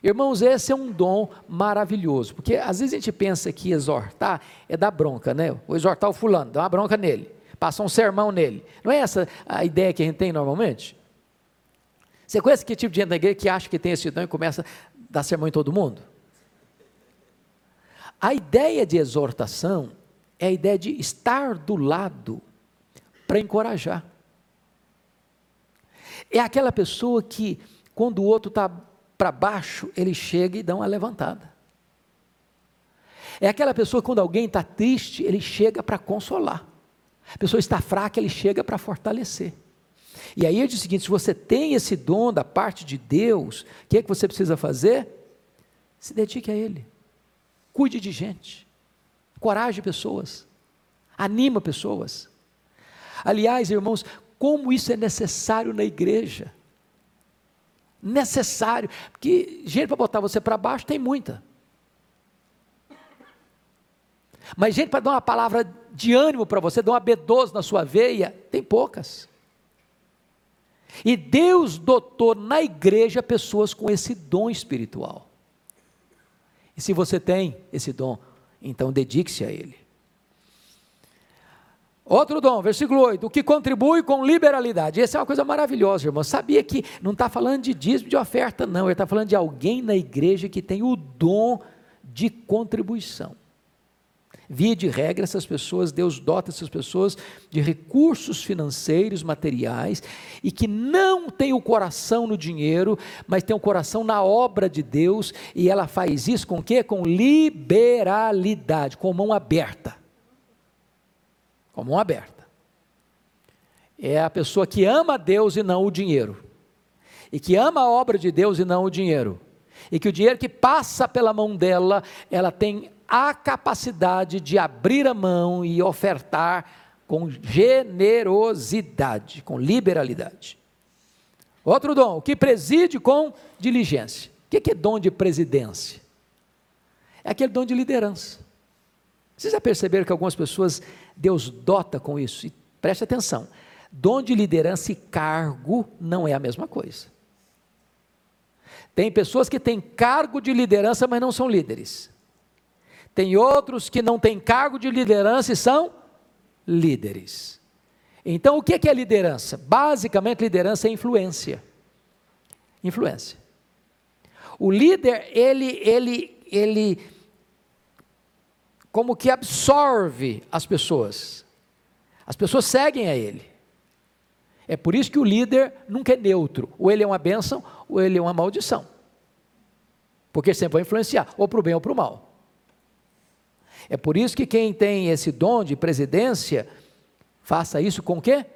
Speaker 1: Irmãos, esse é um dom maravilhoso, porque às vezes a gente pensa que exortar é dar bronca, né? Vou exortar o fulano, dá uma bronca nele, passa um sermão nele. Não é essa a ideia que a gente tem normalmente? Você conhece que tipo de gente na igreja que acha que tem esse dom e começa a dar sermão em todo mundo? A ideia de exortação é a ideia de estar do lado para encorajar. É aquela pessoa que, quando o outro está para baixo, ele chega e dá uma levantada. É aquela pessoa, quando alguém está triste, ele chega para consolar. A pessoa está fraca, ele chega para fortalecer. E aí ele diz o seguinte: se você tem esse dom da parte de Deus, o que é que você precisa fazer? Se dedique a Ele. Cuide de gente. Coragem pessoas. Anima pessoas. Aliás, irmãos, como isso é necessário na igreja necessário. Porque gente para botar você para baixo tem muita. Mas gente para dar uma palavra de ânimo para você, dar uma B12 na sua veia, tem poucas. E Deus dotou na igreja pessoas com esse dom espiritual. E se você tem esse dom, então dedique-se a ele. Outro dom, versículo 8, o que contribui com liberalidade. Essa é uma coisa maravilhosa, irmão. Sabia que não está falando de dízimo de oferta, não. Ele está falando de alguém na igreja que tem o dom de contribuição. Via de regra, essas pessoas, Deus dota essas pessoas de recursos financeiros, materiais, e que não tem o coração no dinheiro, mas tem o coração na obra de Deus, e ela faz isso com o quê? Com liberalidade, com mão aberta com a mão aberta. É a pessoa que ama Deus e não o dinheiro. E que ama a obra de Deus e não o dinheiro. E que o dinheiro que passa pela mão dela, ela tem a capacidade de abrir a mão e ofertar com generosidade, com liberalidade. Outro dom, que preside com diligência. O que é dom de presidência? É aquele dom de liderança. Vocês já perceberam que algumas pessoas Deus dota com isso? E preste atenção: dom de liderança e cargo não é a mesma coisa. Tem pessoas que têm cargo de liderança, mas não são líderes. Tem outros que não têm cargo de liderança e são líderes. Então, o que é liderança? Basicamente, liderança é influência. Influência. O líder, ele, ele, ele como que absorve as pessoas. As pessoas seguem a ele. É por isso que o líder nunca é neutro. Ou ele é uma bênção, ou ele é uma maldição. Porque sempre vai influenciar, ou para o bem ou para o mal. É por isso que quem tem esse dom de presidência, faça isso com o quê?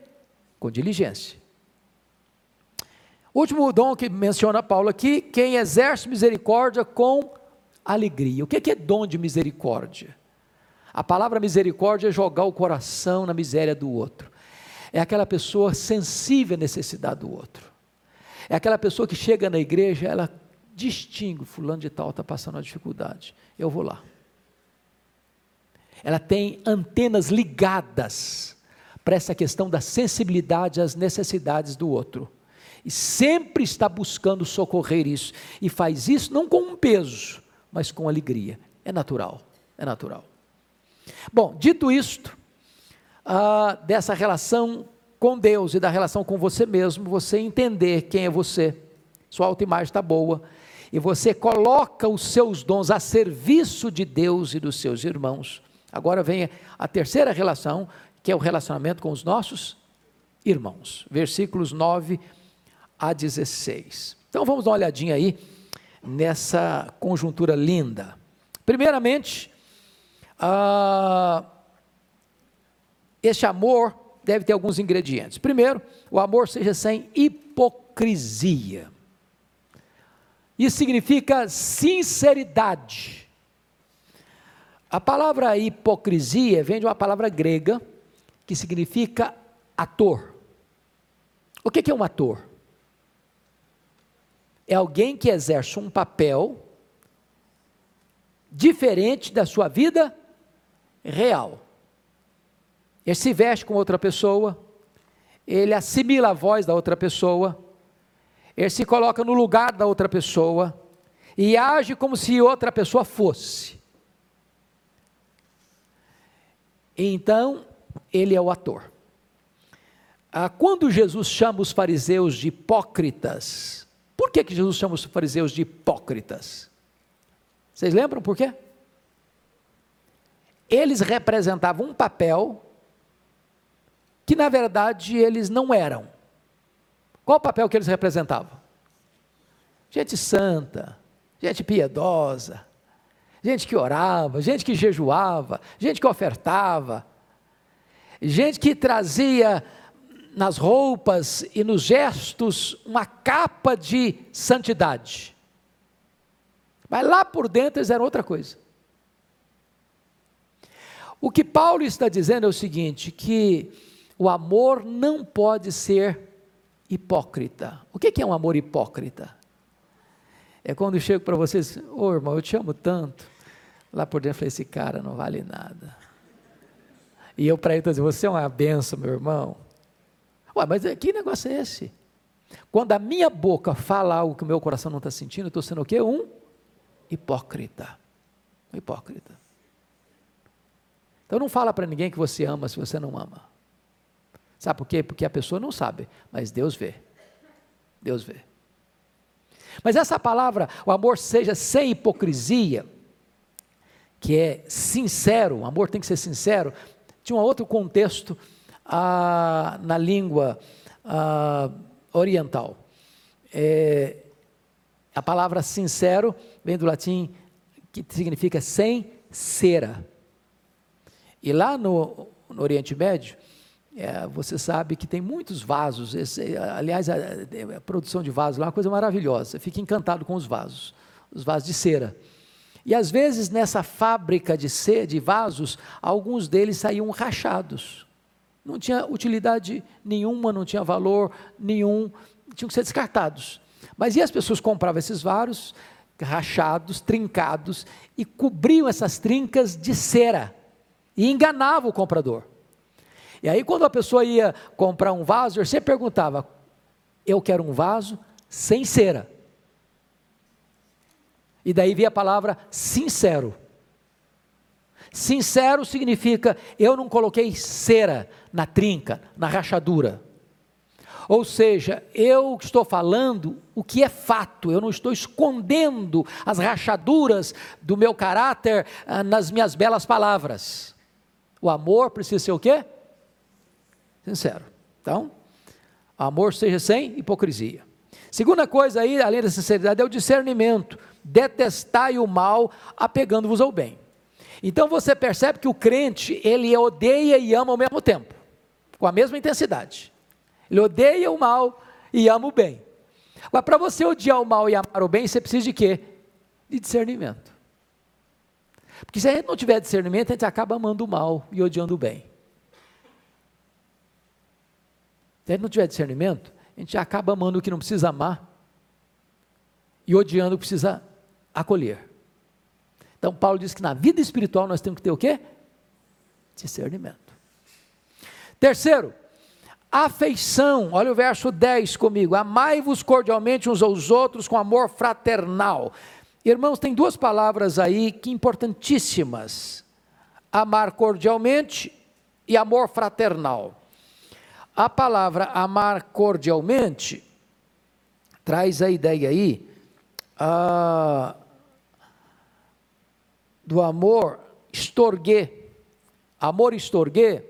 Speaker 1: Com diligência. Último dom que menciona Paulo aqui, quem exerce misericórdia com alegria. O que é dom de misericórdia? A palavra misericórdia é jogar o coração na miséria do outro. É aquela pessoa sensível à necessidade do outro. É aquela pessoa que chega na igreja, ela distingue, fulano de tal está passando uma dificuldade, eu vou lá. Ela tem antenas ligadas para essa questão da sensibilidade às necessidades do outro. E sempre está buscando socorrer isso. E faz isso não com um peso, mas com alegria. É natural, é natural. Bom, dito isto, ah, dessa relação com Deus e da relação com você mesmo, você entender quem é você, sua autoimagem está boa, e você coloca os seus dons a serviço de Deus e dos seus irmãos. Agora vem a terceira relação, que é o relacionamento com os nossos irmãos. Versículos 9 a 16. Então vamos dar uma olhadinha aí nessa conjuntura linda. Primeiramente, ah, este amor deve ter alguns ingredientes. Primeiro, o amor seja sem hipocrisia. Isso significa sinceridade. A palavra hipocrisia vem de uma palavra grega que significa ator. O que é um ator? É alguém que exerce um papel diferente da sua vida real. Ele se veste com outra pessoa, ele assimila a voz da outra pessoa, ele se coloca no lugar da outra pessoa e age como se outra pessoa fosse. Então, ele é o ator. Ah, quando Jesus chama os fariseus de hipócritas, por que, que Jesus chama os fariseus de hipócritas? Vocês lembram por quê? Eles representavam um papel que na verdade eles não eram. Qual o papel que eles representavam? Gente santa, gente piedosa, gente que orava, gente que jejuava, gente que ofertava, gente que trazia nas roupas e nos gestos uma capa de santidade. Mas lá por dentro eles eram outra coisa. O que Paulo está dizendo é o seguinte: que o amor não pode ser hipócrita. O que é um amor hipócrita? É quando eu chego para vocês, ô oh, irmão, eu te amo tanto. Lá por dentro eu falei, esse cara não vale nada. E eu para ele dizendo, você é uma benção, meu irmão. Ué, mas que negócio é esse? Quando a minha boca fala algo que o meu coração não está sentindo, eu estou sendo o quê? Um hipócrita. Um hipócrita. Então não fala para ninguém que você ama se você não ama. Sabe por quê? Porque a pessoa não sabe, mas Deus vê. Deus vê. Mas essa palavra, o amor seja sem hipocrisia, que é sincero, o amor tem que ser sincero, tinha um outro contexto ah, na língua ah, oriental. É, a palavra sincero vem do latim que significa sem cera. E lá no, no Oriente Médio, é, você sabe que tem muitos vasos, esse, aliás, a, a, produção de vasos lá é uma coisa maravilhosa, fica encantado com os vasos, os vasos de cera. E às vezes nessa fábrica de, cera, de vasos, alguns deles saíam rachados. Não tinha utilidade nenhuma, não tinha valor nenhum, tinham que ser descartados. Mas e as pessoas compravam esses vasos rachados, trincados, e cobriam essas trincas de cera, e enganavam o comprador. E aí, quando a pessoa ia comprar um vaso, você perguntava: Eu quero um vaso sem cera. E daí via a palavra sincero. Sincero significa eu não coloquei cera na trinca, na rachadura. Ou seja, eu estou falando o que é fato, eu não estou escondendo as rachaduras do meu caráter ah, nas minhas belas palavras. O amor precisa ser o quê? sincero. Então, amor seja sem hipocrisia. Segunda coisa aí, além da sinceridade, é o discernimento. Detestai o mal, apegando-vos ao bem. Então você percebe que o crente, ele odeia e ama ao mesmo tempo, com a mesma intensidade. Ele odeia o mal e ama o bem. Agora, para você odiar o mal e amar o bem, você precisa de quê? De discernimento. Porque se a gente não tiver discernimento, a gente acaba amando o mal e odiando o bem. Se a gente não tiver discernimento, a gente acaba amando o que não precisa amar e odiando o que precisa acolher. Então, Paulo diz que na vida espiritual nós temos que ter o quê? Discernimento. Terceiro, afeição. Olha o verso 10 comigo. Amai-vos cordialmente uns aos outros com amor fraternal. Irmãos, tem duas palavras aí que importantíssimas: amar cordialmente e amor fraternal. A palavra amar cordialmente traz a ideia aí ah, do amor estorguê. Amor estorguê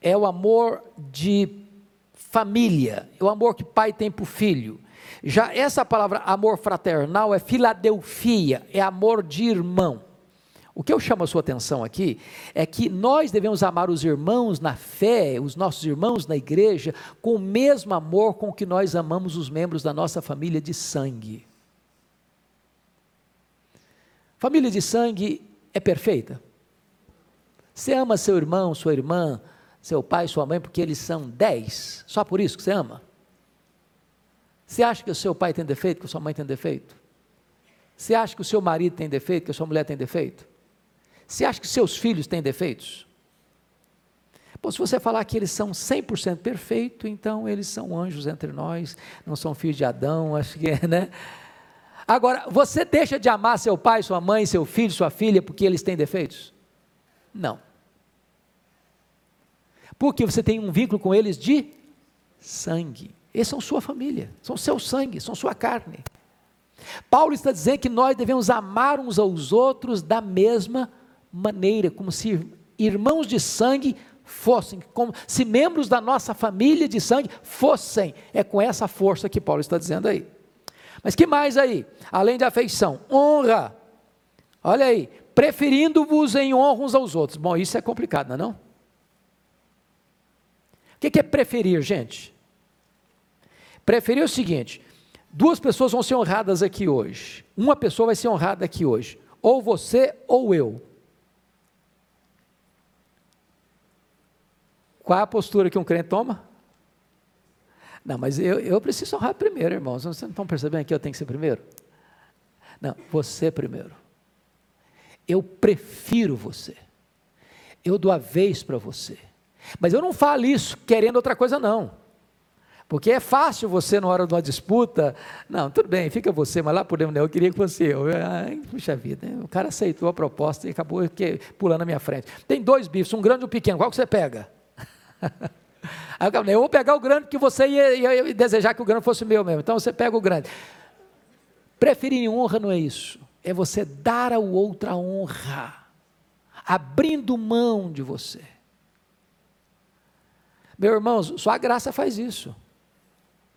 Speaker 1: é o amor de família, é o amor que pai tem para o filho. Já essa palavra amor fraternal é filadelfia, é amor de irmão. O que eu chamo a sua atenção aqui é que nós devemos amar os irmãos na fé, os nossos irmãos na igreja, com o mesmo amor com que nós amamos os membros da nossa família de sangue. Família de sangue é perfeita. Você ama seu irmão, sua irmã, seu pai, sua mãe, porque eles são dez, só por isso que você ama? Você acha que o seu pai tem defeito, que a sua mãe tem defeito? Você acha que o seu marido tem defeito, que a sua mulher tem defeito? Você acha que seus filhos têm defeitos? Bom, se você falar que eles são 100% perfeitos, então eles são anjos entre nós, não são filhos de Adão, acho que é, né? Agora, você deixa de amar seu pai, sua mãe, seu filho, sua filha, porque eles têm defeitos? Não. Porque você tem um vínculo com eles de sangue. Eles são sua família, são seu sangue, são sua carne. Paulo está dizendo que nós devemos amar uns aos outros da mesma maneira, como se irmãos de sangue fossem, como se membros da nossa família de sangue fossem. É com essa força que Paulo está dizendo aí. Mas que mais aí? Além de afeição, honra. Olha aí, preferindo-vos em honra uns aos outros. Bom, isso é complicado, não é? Não? O que é preferir, gente? Preferir é o seguinte: duas pessoas vão ser honradas aqui hoje. Uma pessoa vai ser honrada aqui hoje. Ou você ou eu. Qual é a postura que um crente toma? Não, mas eu, eu preciso honrar primeiro, irmãos. Vocês não estão percebendo que eu tenho que ser primeiro? Não, você primeiro. Eu prefiro você. Eu dou a vez para você. Mas eu não falo isso querendo outra coisa, não. Porque é fácil você, na hora de uma disputa, não, tudo bem, fica você, mas lá por dentro, eu queria que você, eu, ai, puxa vida, o cara aceitou a proposta e acabou que, pulando na minha frente. Tem dois bifes, um grande e um pequeno, qual que você pega? Aí eu, eu vou pegar o grande, porque você ia, ia, ia, desejar que o grande fosse meu mesmo, então você pega o grande. Preferir honra não é isso, é você dar ao outro a honra, abrindo mão de você. Meu irmão, sua graça faz isso.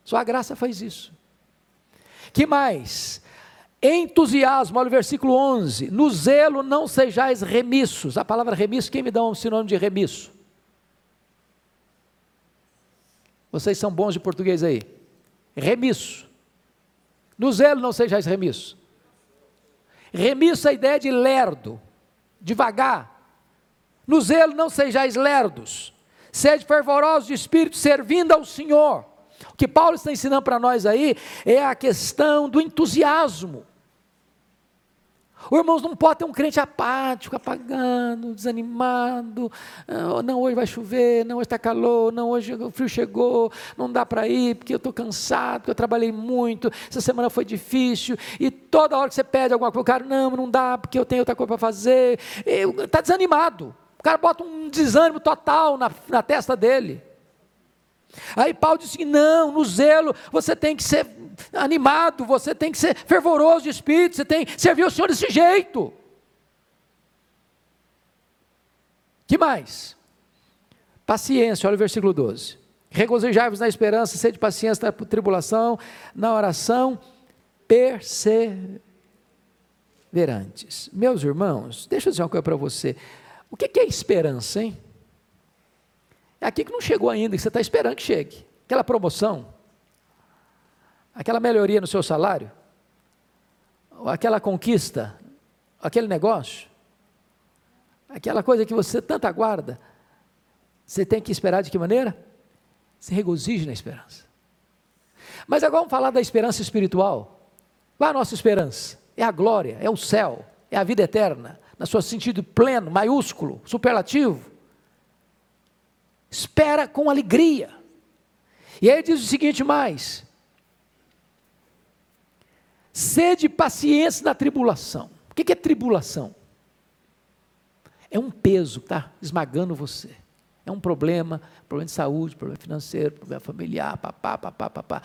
Speaker 1: Sua graça faz isso. Que mais? Entusiasmo, olha o versículo 11. No zelo não sejais remissos. A palavra remisso, quem me dá um sinônimo de remisso? Vocês são bons de português aí. Remisso. No zelo não sejais remisso. Remisso é a ideia de lerdo, devagar. No zelo não sejais lerdos. Sede fervorosos de espírito, servindo ao Senhor. Que Paulo está ensinando para nós aí é a questão do entusiasmo. O irmãos não pode ter um crente apático, apagando, desanimado. Ah, não, hoje vai chover, não, hoje está calor, não, hoje o frio chegou, não dá para ir porque eu estou cansado, porque eu trabalhei muito, essa semana foi difícil. E toda hora que você pede alguma coisa, o cara, não, não dá porque eu tenho outra coisa para fazer. Está desanimado. O cara bota um desânimo total na, na testa dele. Aí Paulo disse: que não, no zelo você tem que ser animado, você tem que ser fervoroso de espírito, você tem que servir o Senhor desse jeito. que mais? Paciência, olha o versículo 12. Regozijai-vos na esperança, sede paciência na tribulação, na oração, perseverantes. Meus irmãos, deixa eu dizer uma coisa para você. O que é esperança, hein? É aqui que não chegou ainda, que você está esperando que chegue. Aquela promoção, aquela melhoria no seu salário, aquela conquista, aquele negócio, aquela coisa que você tanto aguarda. Você tem que esperar de que maneira? Se regozije na esperança. Mas agora vamos falar da esperança espiritual. Qual é a nossa esperança? É a glória, é o céu, é a vida eterna, no seu sentido pleno, maiúsculo, superlativo. Espera com alegria. E aí diz o seguinte mais: sede paciência na tribulação. O que é tribulação? É um peso que está esmagando você. É um problema, problema de saúde, problema financeiro, problema familiar, papá, papá, papá.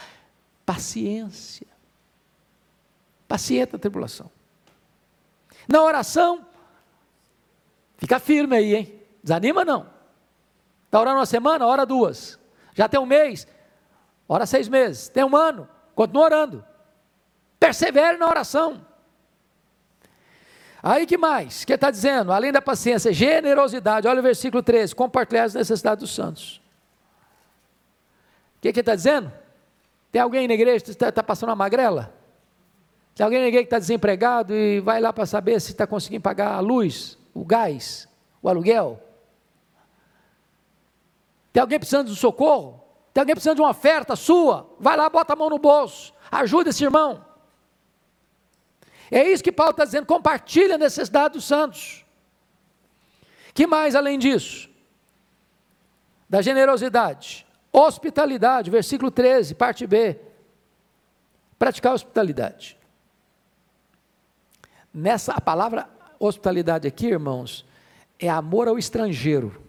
Speaker 1: Paciência. Paciência na tribulação. Na oração, fica firme aí, hein? Desanima não. Está orando uma semana, ora duas. Já tem um mês, ora seis meses. Tem um ano, continua orando. Persevere na oração. Aí que mais? que está dizendo? Além da paciência, generosidade. Olha o versículo 13: compartilhar as necessidades dos santos. O que, que está dizendo? Tem alguém na igreja que está, está passando uma magrela? Tem alguém na igreja que está desempregado e vai lá para saber se está conseguindo pagar a luz, o gás, o aluguel? Tem alguém precisando de socorro? Tem alguém precisando de uma oferta sua? Vai lá, bota a mão no bolso, ajuda esse irmão. É isso que Paulo está dizendo, compartilha a necessidade dos santos. Que mais além disso? Da generosidade, hospitalidade, versículo 13, parte B. Praticar hospitalidade. Nessa a palavra hospitalidade aqui, irmãos, é amor ao estrangeiro.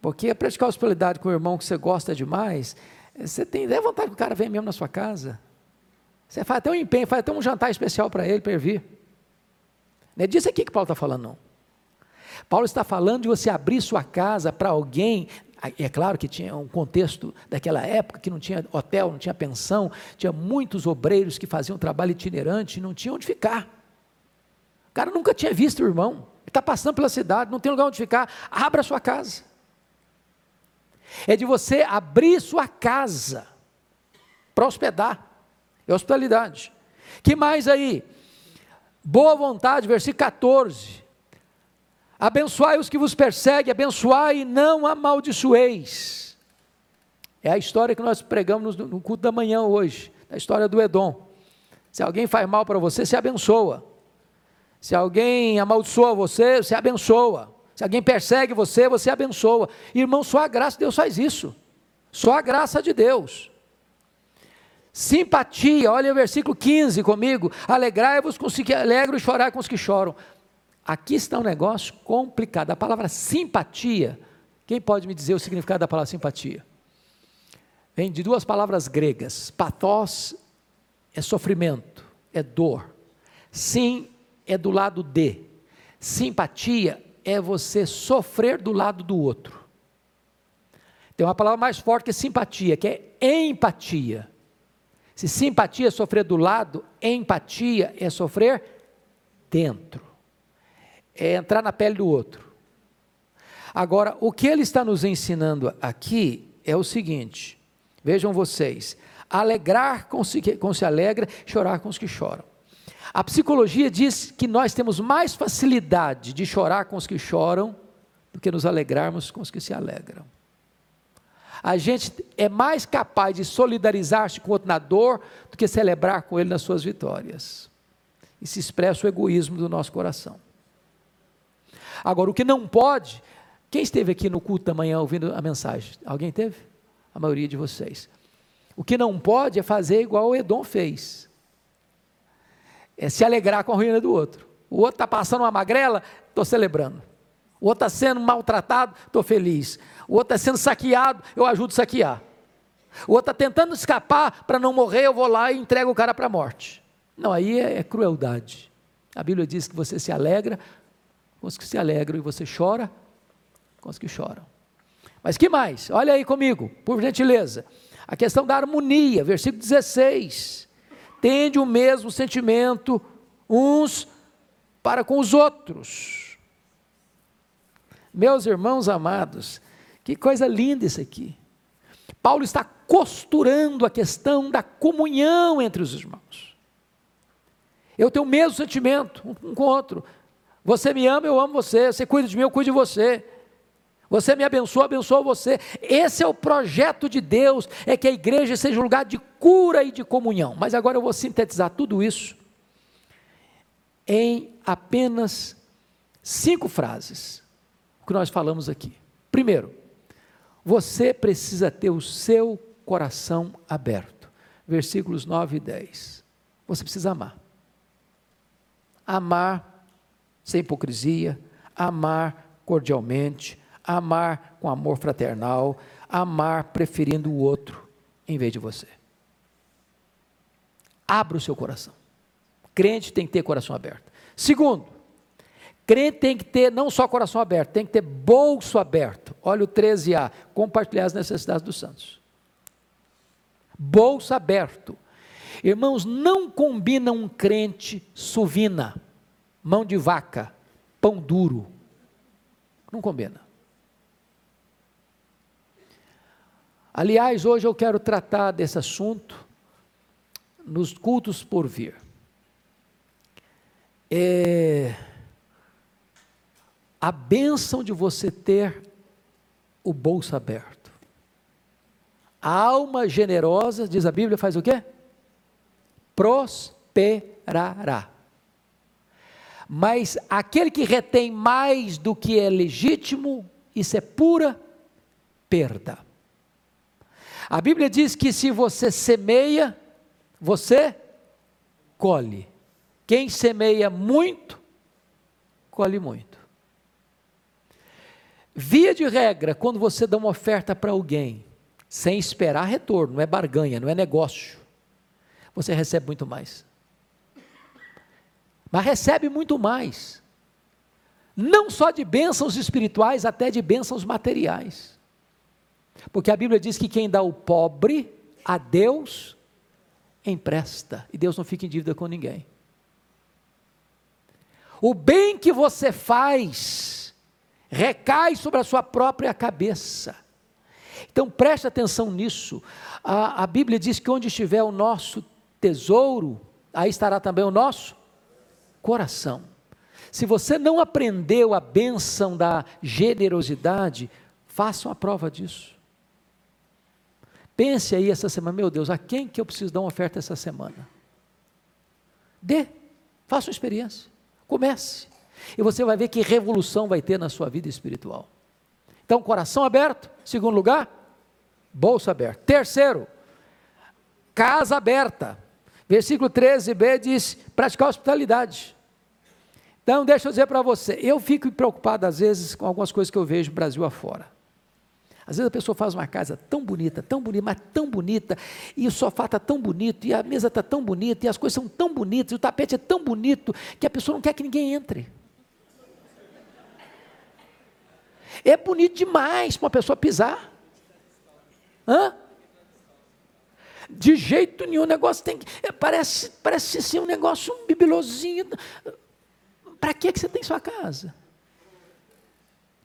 Speaker 1: Porque praticar a hospitalidade com o irmão que você gosta demais, você tem é vontade que o cara venha mesmo na sua casa. Você faz até um empenho, faz até um jantar especial para ele, para ele vir. Não é disso aqui que Paulo está falando, não. Paulo está falando de você abrir sua casa para alguém. É claro que tinha um contexto daquela época que não tinha hotel, não tinha pensão, tinha muitos obreiros que faziam trabalho itinerante e não tinham onde ficar. O cara nunca tinha visto o irmão, ele está passando pela cidade, não tem lugar onde ficar. Abra sua casa. É de você abrir sua casa para hospedar. É hospitalidade. Que mais aí? Boa vontade, versículo 14. Abençoai os que vos perseguem, abençoai e não amaldiçoeis. É a história que nós pregamos no culto da manhã hoje, a história do Edom. Se alguém faz mal para você, se abençoa. Se alguém amaldiçoa você, você abençoa. Se alguém persegue você, você abençoa. Irmão, só a graça de Deus faz isso. Só a graça de Deus. Simpatia, olha o versículo 15 comigo. Alegrai-vos com os que alegram e chorar com os que choram. Aqui está um negócio complicado. A palavra simpatia, quem pode me dizer o significado da palavra simpatia? Vem de duas palavras gregas. Pathos é sofrimento, é dor. Sim é do lado de. Simpatia é você sofrer do lado do outro. Tem uma palavra mais forte que simpatia, que é empatia. Se simpatia é sofrer do lado, empatia é sofrer dentro. É entrar na pele do outro. Agora, o que ele está nos ensinando aqui é o seguinte: vejam vocês, alegrar com os com se alegra, chorar com os que choram. A psicologia diz que nós temos mais facilidade de chorar com os que choram do que nos alegrarmos com os que se alegram a gente é mais capaz de solidarizar-se com o outro na dor do que celebrar com ele nas suas vitórias. E se expressa o egoísmo do nosso coração. Agora, o que não pode, quem esteve aqui no culto da manhã ouvindo a mensagem? Alguém teve? A maioria de vocês. O que não pode é fazer igual o Edom fez. É se alegrar com a ruína do outro. O outro está passando uma magrela, estou celebrando. O outro está sendo maltratado, estou feliz. O outro está sendo saqueado, eu ajudo a saquear. O outro está tentando escapar para não morrer, eu vou lá e entrego o cara para a morte. Não, aí é, é crueldade. A Bíblia diz que você se alegra com os que se alegram e você chora com os que choram. Mas que mais? Olha aí comigo, por gentileza. A questão da harmonia, versículo 16. Tende o mesmo sentimento uns para com os outros. Meus irmãos amados, que coisa linda isso aqui. Paulo está costurando a questão da comunhão entre os irmãos. Eu tenho o mesmo sentimento um com o outro. Você me ama, eu amo você. Você cuida de mim, eu cuido de você. Você me abençoa, abençoa você. Esse é o projeto de Deus, é que a igreja seja um lugar de cura e de comunhão. Mas agora eu vou sintetizar tudo isso em apenas cinco frases, o que nós falamos aqui. Primeiro, você precisa ter o seu coração aberto. Versículos 9 e 10. Você precisa amar. Amar sem hipocrisia, amar cordialmente, amar com amor fraternal, amar preferindo o outro em vez de você. Abra o seu coração. Crente tem que ter coração aberto. Segundo, crente tem que ter não só coração aberto, tem que ter bolso aberto. Olha o 13a, compartilhar as necessidades dos santos. Bolso aberto. Irmãos, não combina um crente suvina, mão de vaca, pão duro. Não combina. Aliás, hoje eu quero tratar desse assunto nos cultos por vir. É a bênção de você ter o bolso aberto. A alma generosa, diz a Bíblia, faz o quê? Prosperará. Mas aquele que retém mais do que é legítimo, isso é pura perda. A Bíblia diz que se você semeia, você colhe. Quem semeia muito, colhe muito. Via de regra, quando você dá uma oferta para alguém, sem esperar retorno, não é barganha, não é negócio, você recebe muito mais. Mas recebe muito mais. Não só de bênçãos espirituais, até de bênçãos materiais. Porque a Bíblia diz que quem dá o pobre a Deus, empresta, e Deus não fica em dívida com ninguém. O bem que você faz recai sobre a sua própria cabeça. Então preste atenção nisso. A, a Bíblia diz que onde estiver o nosso tesouro, aí estará também o nosso coração. Se você não aprendeu a bênção da generosidade, faça uma prova disso. Pense aí essa semana, meu Deus, a quem que eu preciso dar uma oferta essa semana? Dê, faça uma experiência, comece. E você vai ver que revolução vai ter na sua vida espiritual. Então, coração aberto. Segundo lugar, bolsa aberta. Terceiro, casa aberta. Versículo 13b diz: praticar hospitalidade. Então, deixa eu dizer para você, eu fico preocupado às vezes com algumas coisas que eu vejo Brasil afora. Às vezes a pessoa faz uma casa tão bonita, tão bonita, mas tão bonita, e o sofá está tão bonito, e a mesa está tão bonita, e as coisas são tão bonitas, e o tapete é tão bonito, que a pessoa não quer que ninguém entre. É bonito demais para uma pessoa pisar. Hã? De jeito nenhum, o negócio tem que. É, parece, parece ser um negócio um bibelozinho. Para que, que você tem sua casa?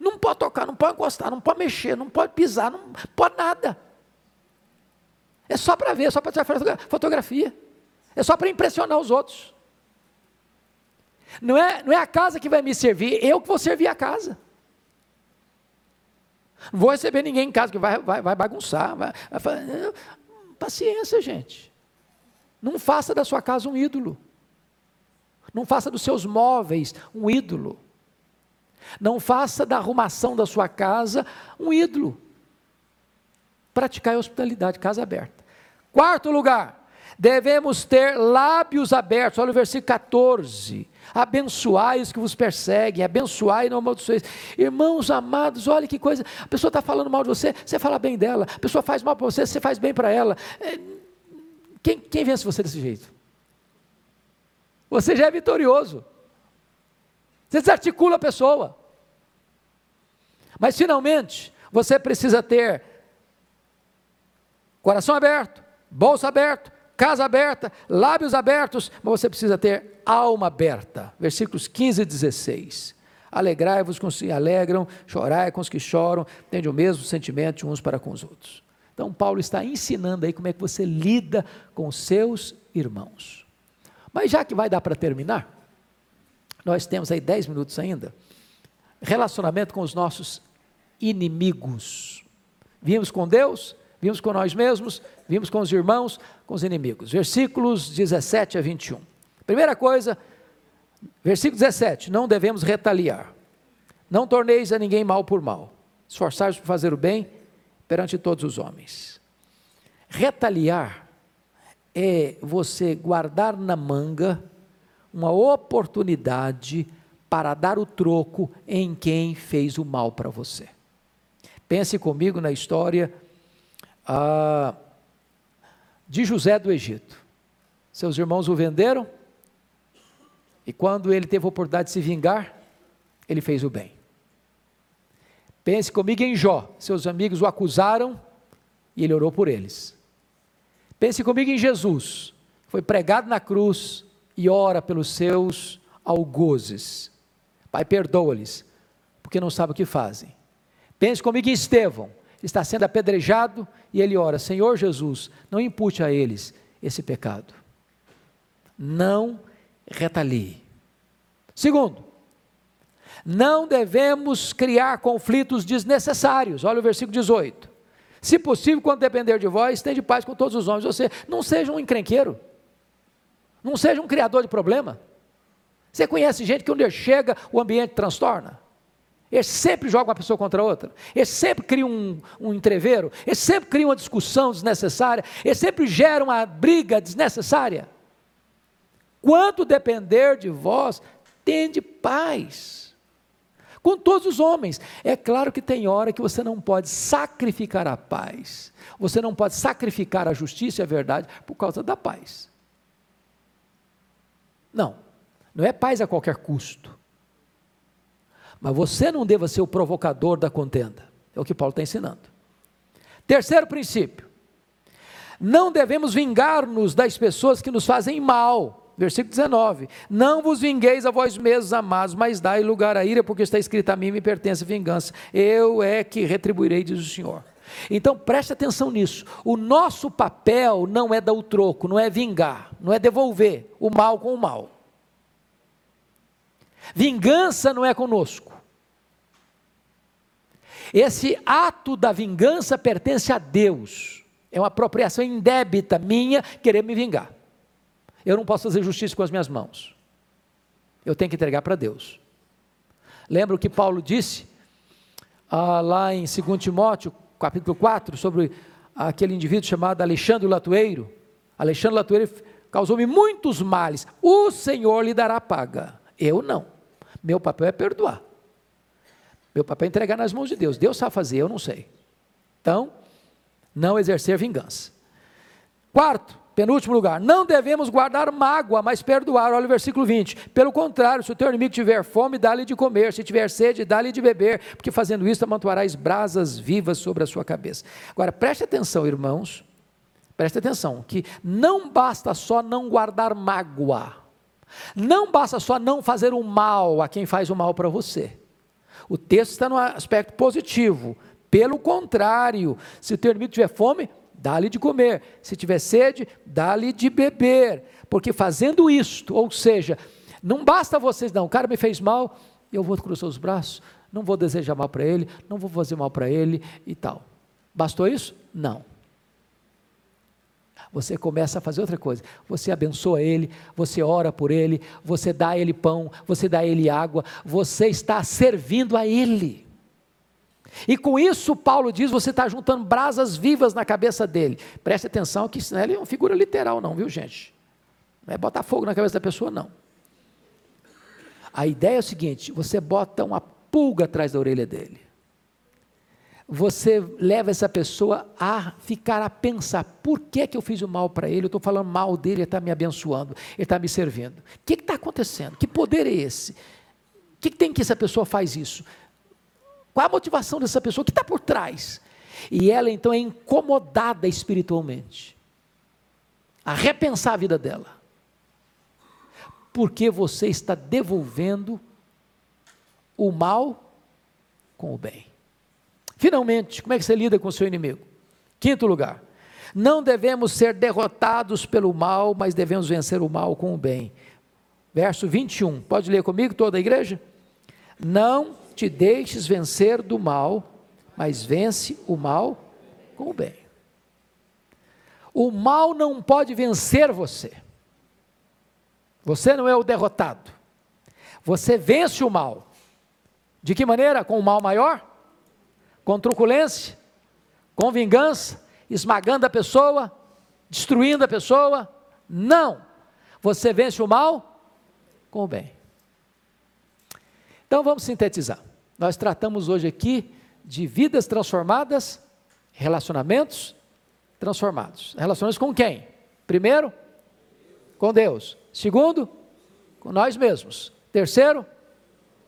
Speaker 1: Não pode tocar, não pode encostar, não pode mexer, não pode pisar, não pode nada. É só para ver, é só para tirar fotografia. É só para impressionar os outros. Não é, não é a casa que vai me servir, eu que vou servir a casa. Não vou receber ninguém em casa que vai, vai, vai bagunçar. Vai, vai, paciência, gente. Não faça da sua casa um ídolo. Não faça dos seus móveis um ídolo. Não faça da arrumação da sua casa um ídolo. Praticar a hospitalidade, casa aberta. Quarto lugar, devemos ter lábios abertos. Olha o versículo 14. Abençoai os que vos perseguem, abençoai e não amaldiçoeis. Irmãos amados, olha que coisa. A pessoa está falando mal de você, você fala bem dela. A pessoa faz mal para você, você faz bem para ela. É, quem, quem vence você desse jeito? Você já é vitorioso. Você desarticula a pessoa. Mas finalmente, você precisa ter coração aberto, bolsa aberto, casa aberta, lábios abertos, mas você precisa ter alma aberta. Versículos 15 e 16. Alegrai-vos com os que alegram, chorai com os que choram, tende o mesmo sentimento uns para com os outros. Então, Paulo está ensinando aí como é que você lida com os seus irmãos. Mas já que vai dar para terminar, nós temos aí 10 minutos ainda. Relacionamento com os nossos inimigos. Vimos com Deus, vimos com nós mesmos, vimos com os irmãos, com os inimigos. Versículos 17 a 21. Primeira coisa, versículo 17: não devemos retaliar. Não torneis a ninguém mal por mal. Esforçar-vos por fazer o bem perante todos os homens. Retaliar é você guardar na manga uma oportunidade para dar o troco em quem fez o mal para você. Pense comigo na história ah, de José do Egito. Seus irmãos o venderam, e quando ele teve a oportunidade de se vingar, ele fez o bem. Pense comigo em Jó. Seus amigos o acusaram e ele orou por eles. Pense comigo em Jesus. Foi pregado na cruz, e ora pelos seus algozes. Pai, perdoa-lhes, porque não sabe o que fazem. Pense comigo em Estevão, está sendo apedrejado e ele ora: Senhor Jesus, não impute a eles esse pecado. Não retalie. Segundo, não devemos criar conflitos desnecessários. Olha o versículo 18. Se possível, quando depender de vós, de paz com todos os homens. Você não seja um encrenqueiro. Não seja um criador de problema. Você conhece gente que onde chega o ambiente transtorna? Eles sempre jogam uma pessoa contra a outra. Eles sempre criam um, um entreveiro. Eles sempre criam uma discussão desnecessária. Eles sempre geram uma briga desnecessária. Quanto depender de vós, tende paz. Com todos os homens. É claro que tem hora que você não pode sacrificar a paz. Você não pode sacrificar a justiça e a verdade por causa da paz. Não, não é paz a qualquer custo. Mas você não deva ser o provocador da contenda. É o que Paulo está ensinando. Terceiro princípio: não devemos vingar-nos das pessoas que nos fazem mal. Versículo 19: Não vos vingueis a vós mesmos, amados, mas dai lugar à ira, porque está escrito a mim me pertence a vingança. Eu é que retribuirei, diz o Senhor. Então preste atenção nisso. O nosso papel não é dar o troco, não é vingar, não é devolver o mal com o mal. Vingança não é conosco. Esse ato da vingança pertence a Deus. É uma apropriação indébita minha querer me vingar. Eu não posso fazer justiça com as minhas mãos. Eu tenho que entregar para Deus. Lembra o que Paulo disse ah, lá em 2 Timóteo, capítulo 4, sobre aquele indivíduo chamado Alexandre Latueiro. Alexandre Latueiro causou-me muitos males. O Senhor lhe dará paga. Eu não. Meu papel é perdoar. Meu papel é entregar nas mãos de Deus. Deus sabe fazer, eu não sei. Então, não exercer vingança. Quarto, penúltimo lugar, não devemos guardar mágoa, mas perdoar. Olha o versículo 20. Pelo contrário, se o teu inimigo tiver fome, dá-lhe de comer, se tiver sede, dá-lhe de beber, porque fazendo isso amontoarás brasas vivas sobre a sua cabeça. Agora, preste atenção, irmãos, preste atenção, que não basta só não guardar mágoa, não basta só não fazer o mal a quem faz o mal para você. O texto está no aspecto positivo. Pelo contrário, se o teu inimigo tiver fome, dá-lhe de comer. Se tiver sede, dá-lhe de beber. Porque fazendo isto, ou seja, não basta vocês, não, o cara me fez mal, eu vou cruzar os braços, não vou desejar mal para ele, não vou fazer mal para ele e tal. Bastou isso? Não você começa a fazer outra coisa. Você abençoa ele, você ora por ele, você dá a ele pão, você dá a ele água, você está servindo a ele. E com isso, Paulo diz: você está juntando brasas vivas na cabeça dele. Preste atenção que isso não é uma figura literal, não, viu, gente? Não é botar fogo na cabeça da pessoa, não. A ideia é o seguinte: você bota uma pulga atrás da orelha dele você leva essa pessoa a ficar a pensar: por que, que eu fiz o mal para ele? Eu estou falando mal dele, ele está me abençoando, ele está me servindo. O que está acontecendo? Que poder é esse? O que, que tem que essa pessoa faz isso? Qual a motivação dessa pessoa? O que está por trás? E ela então é incomodada espiritualmente a repensar a vida dela. Porque você está devolvendo o mal com o bem. Finalmente, como é que você lida com o seu inimigo? Quinto lugar, não devemos ser derrotados pelo mal, mas devemos vencer o mal com o bem. Verso 21, pode ler comigo toda a igreja? Não te deixes vencer do mal, mas vence o mal com o bem. O mal não pode vencer você. Você não é o derrotado. Você vence o mal. De que maneira? Com o mal maior? Com truculência? Com vingança? Esmagando a pessoa? Destruindo a pessoa? Não. Você vence o mal com o bem. Então vamos sintetizar. Nós tratamos hoje aqui de vidas transformadas, relacionamentos transformados. Relações com quem? Primeiro, com Deus. Segundo, com nós mesmos. Terceiro,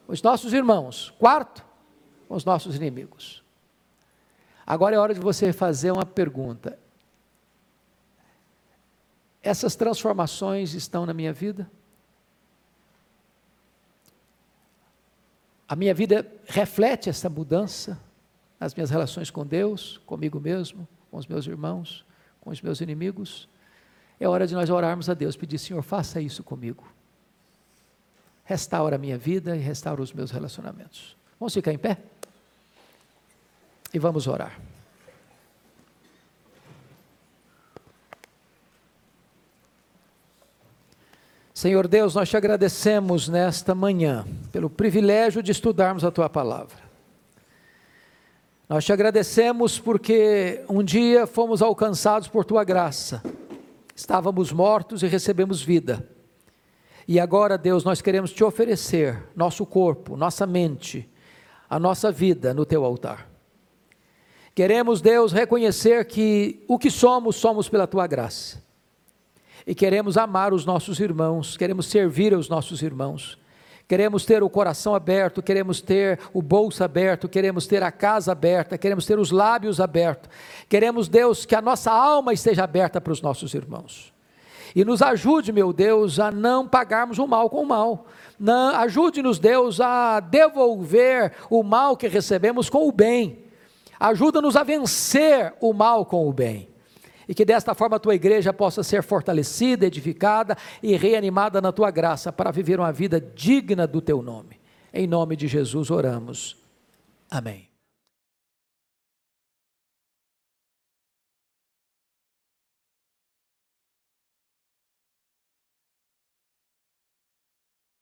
Speaker 1: os nossos irmãos. Quarto, com os nossos inimigos. Agora é hora de você fazer uma pergunta. Essas transformações estão na minha vida? A minha vida reflete essa mudança nas minhas relações com Deus, comigo mesmo, com os meus irmãos, com os meus inimigos? É hora de nós orarmos a Deus, pedir, Senhor, faça isso comigo. Restaura a minha vida e restaura os meus relacionamentos. Vamos ficar em pé? E vamos orar. Senhor Deus, nós te agradecemos nesta manhã pelo privilégio de estudarmos a tua palavra. Nós te agradecemos porque um dia fomos alcançados por tua graça. Estávamos mortos e recebemos vida. E agora, Deus, nós queremos te oferecer nosso corpo, nossa mente, a nossa vida no teu altar. Queremos, Deus, reconhecer que o que somos, somos pela tua graça e queremos amar os nossos irmãos, queremos servir aos nossos irmãos. Queremos ter o coração aberto, queremos ter o bolso aberto, queremos ter a casa aberta, queremos ter os lábios abertos. Queremos, Deus, que a nossa alma esteja aberta para os nossos irmãos. E nos ajude, meu Deus, a não pagarmos o mal com o mal. Ajude-nos, Deus, a devolver o mal que recebemos com o bem. Ajuda-nos a vencer o mal com o bem e que desta forma a tua igreja possa ser fortalecida, edificada e reanimada na tua graça para viver uma vida digna do teu nome. Em nome de Jesus oramos. Amém.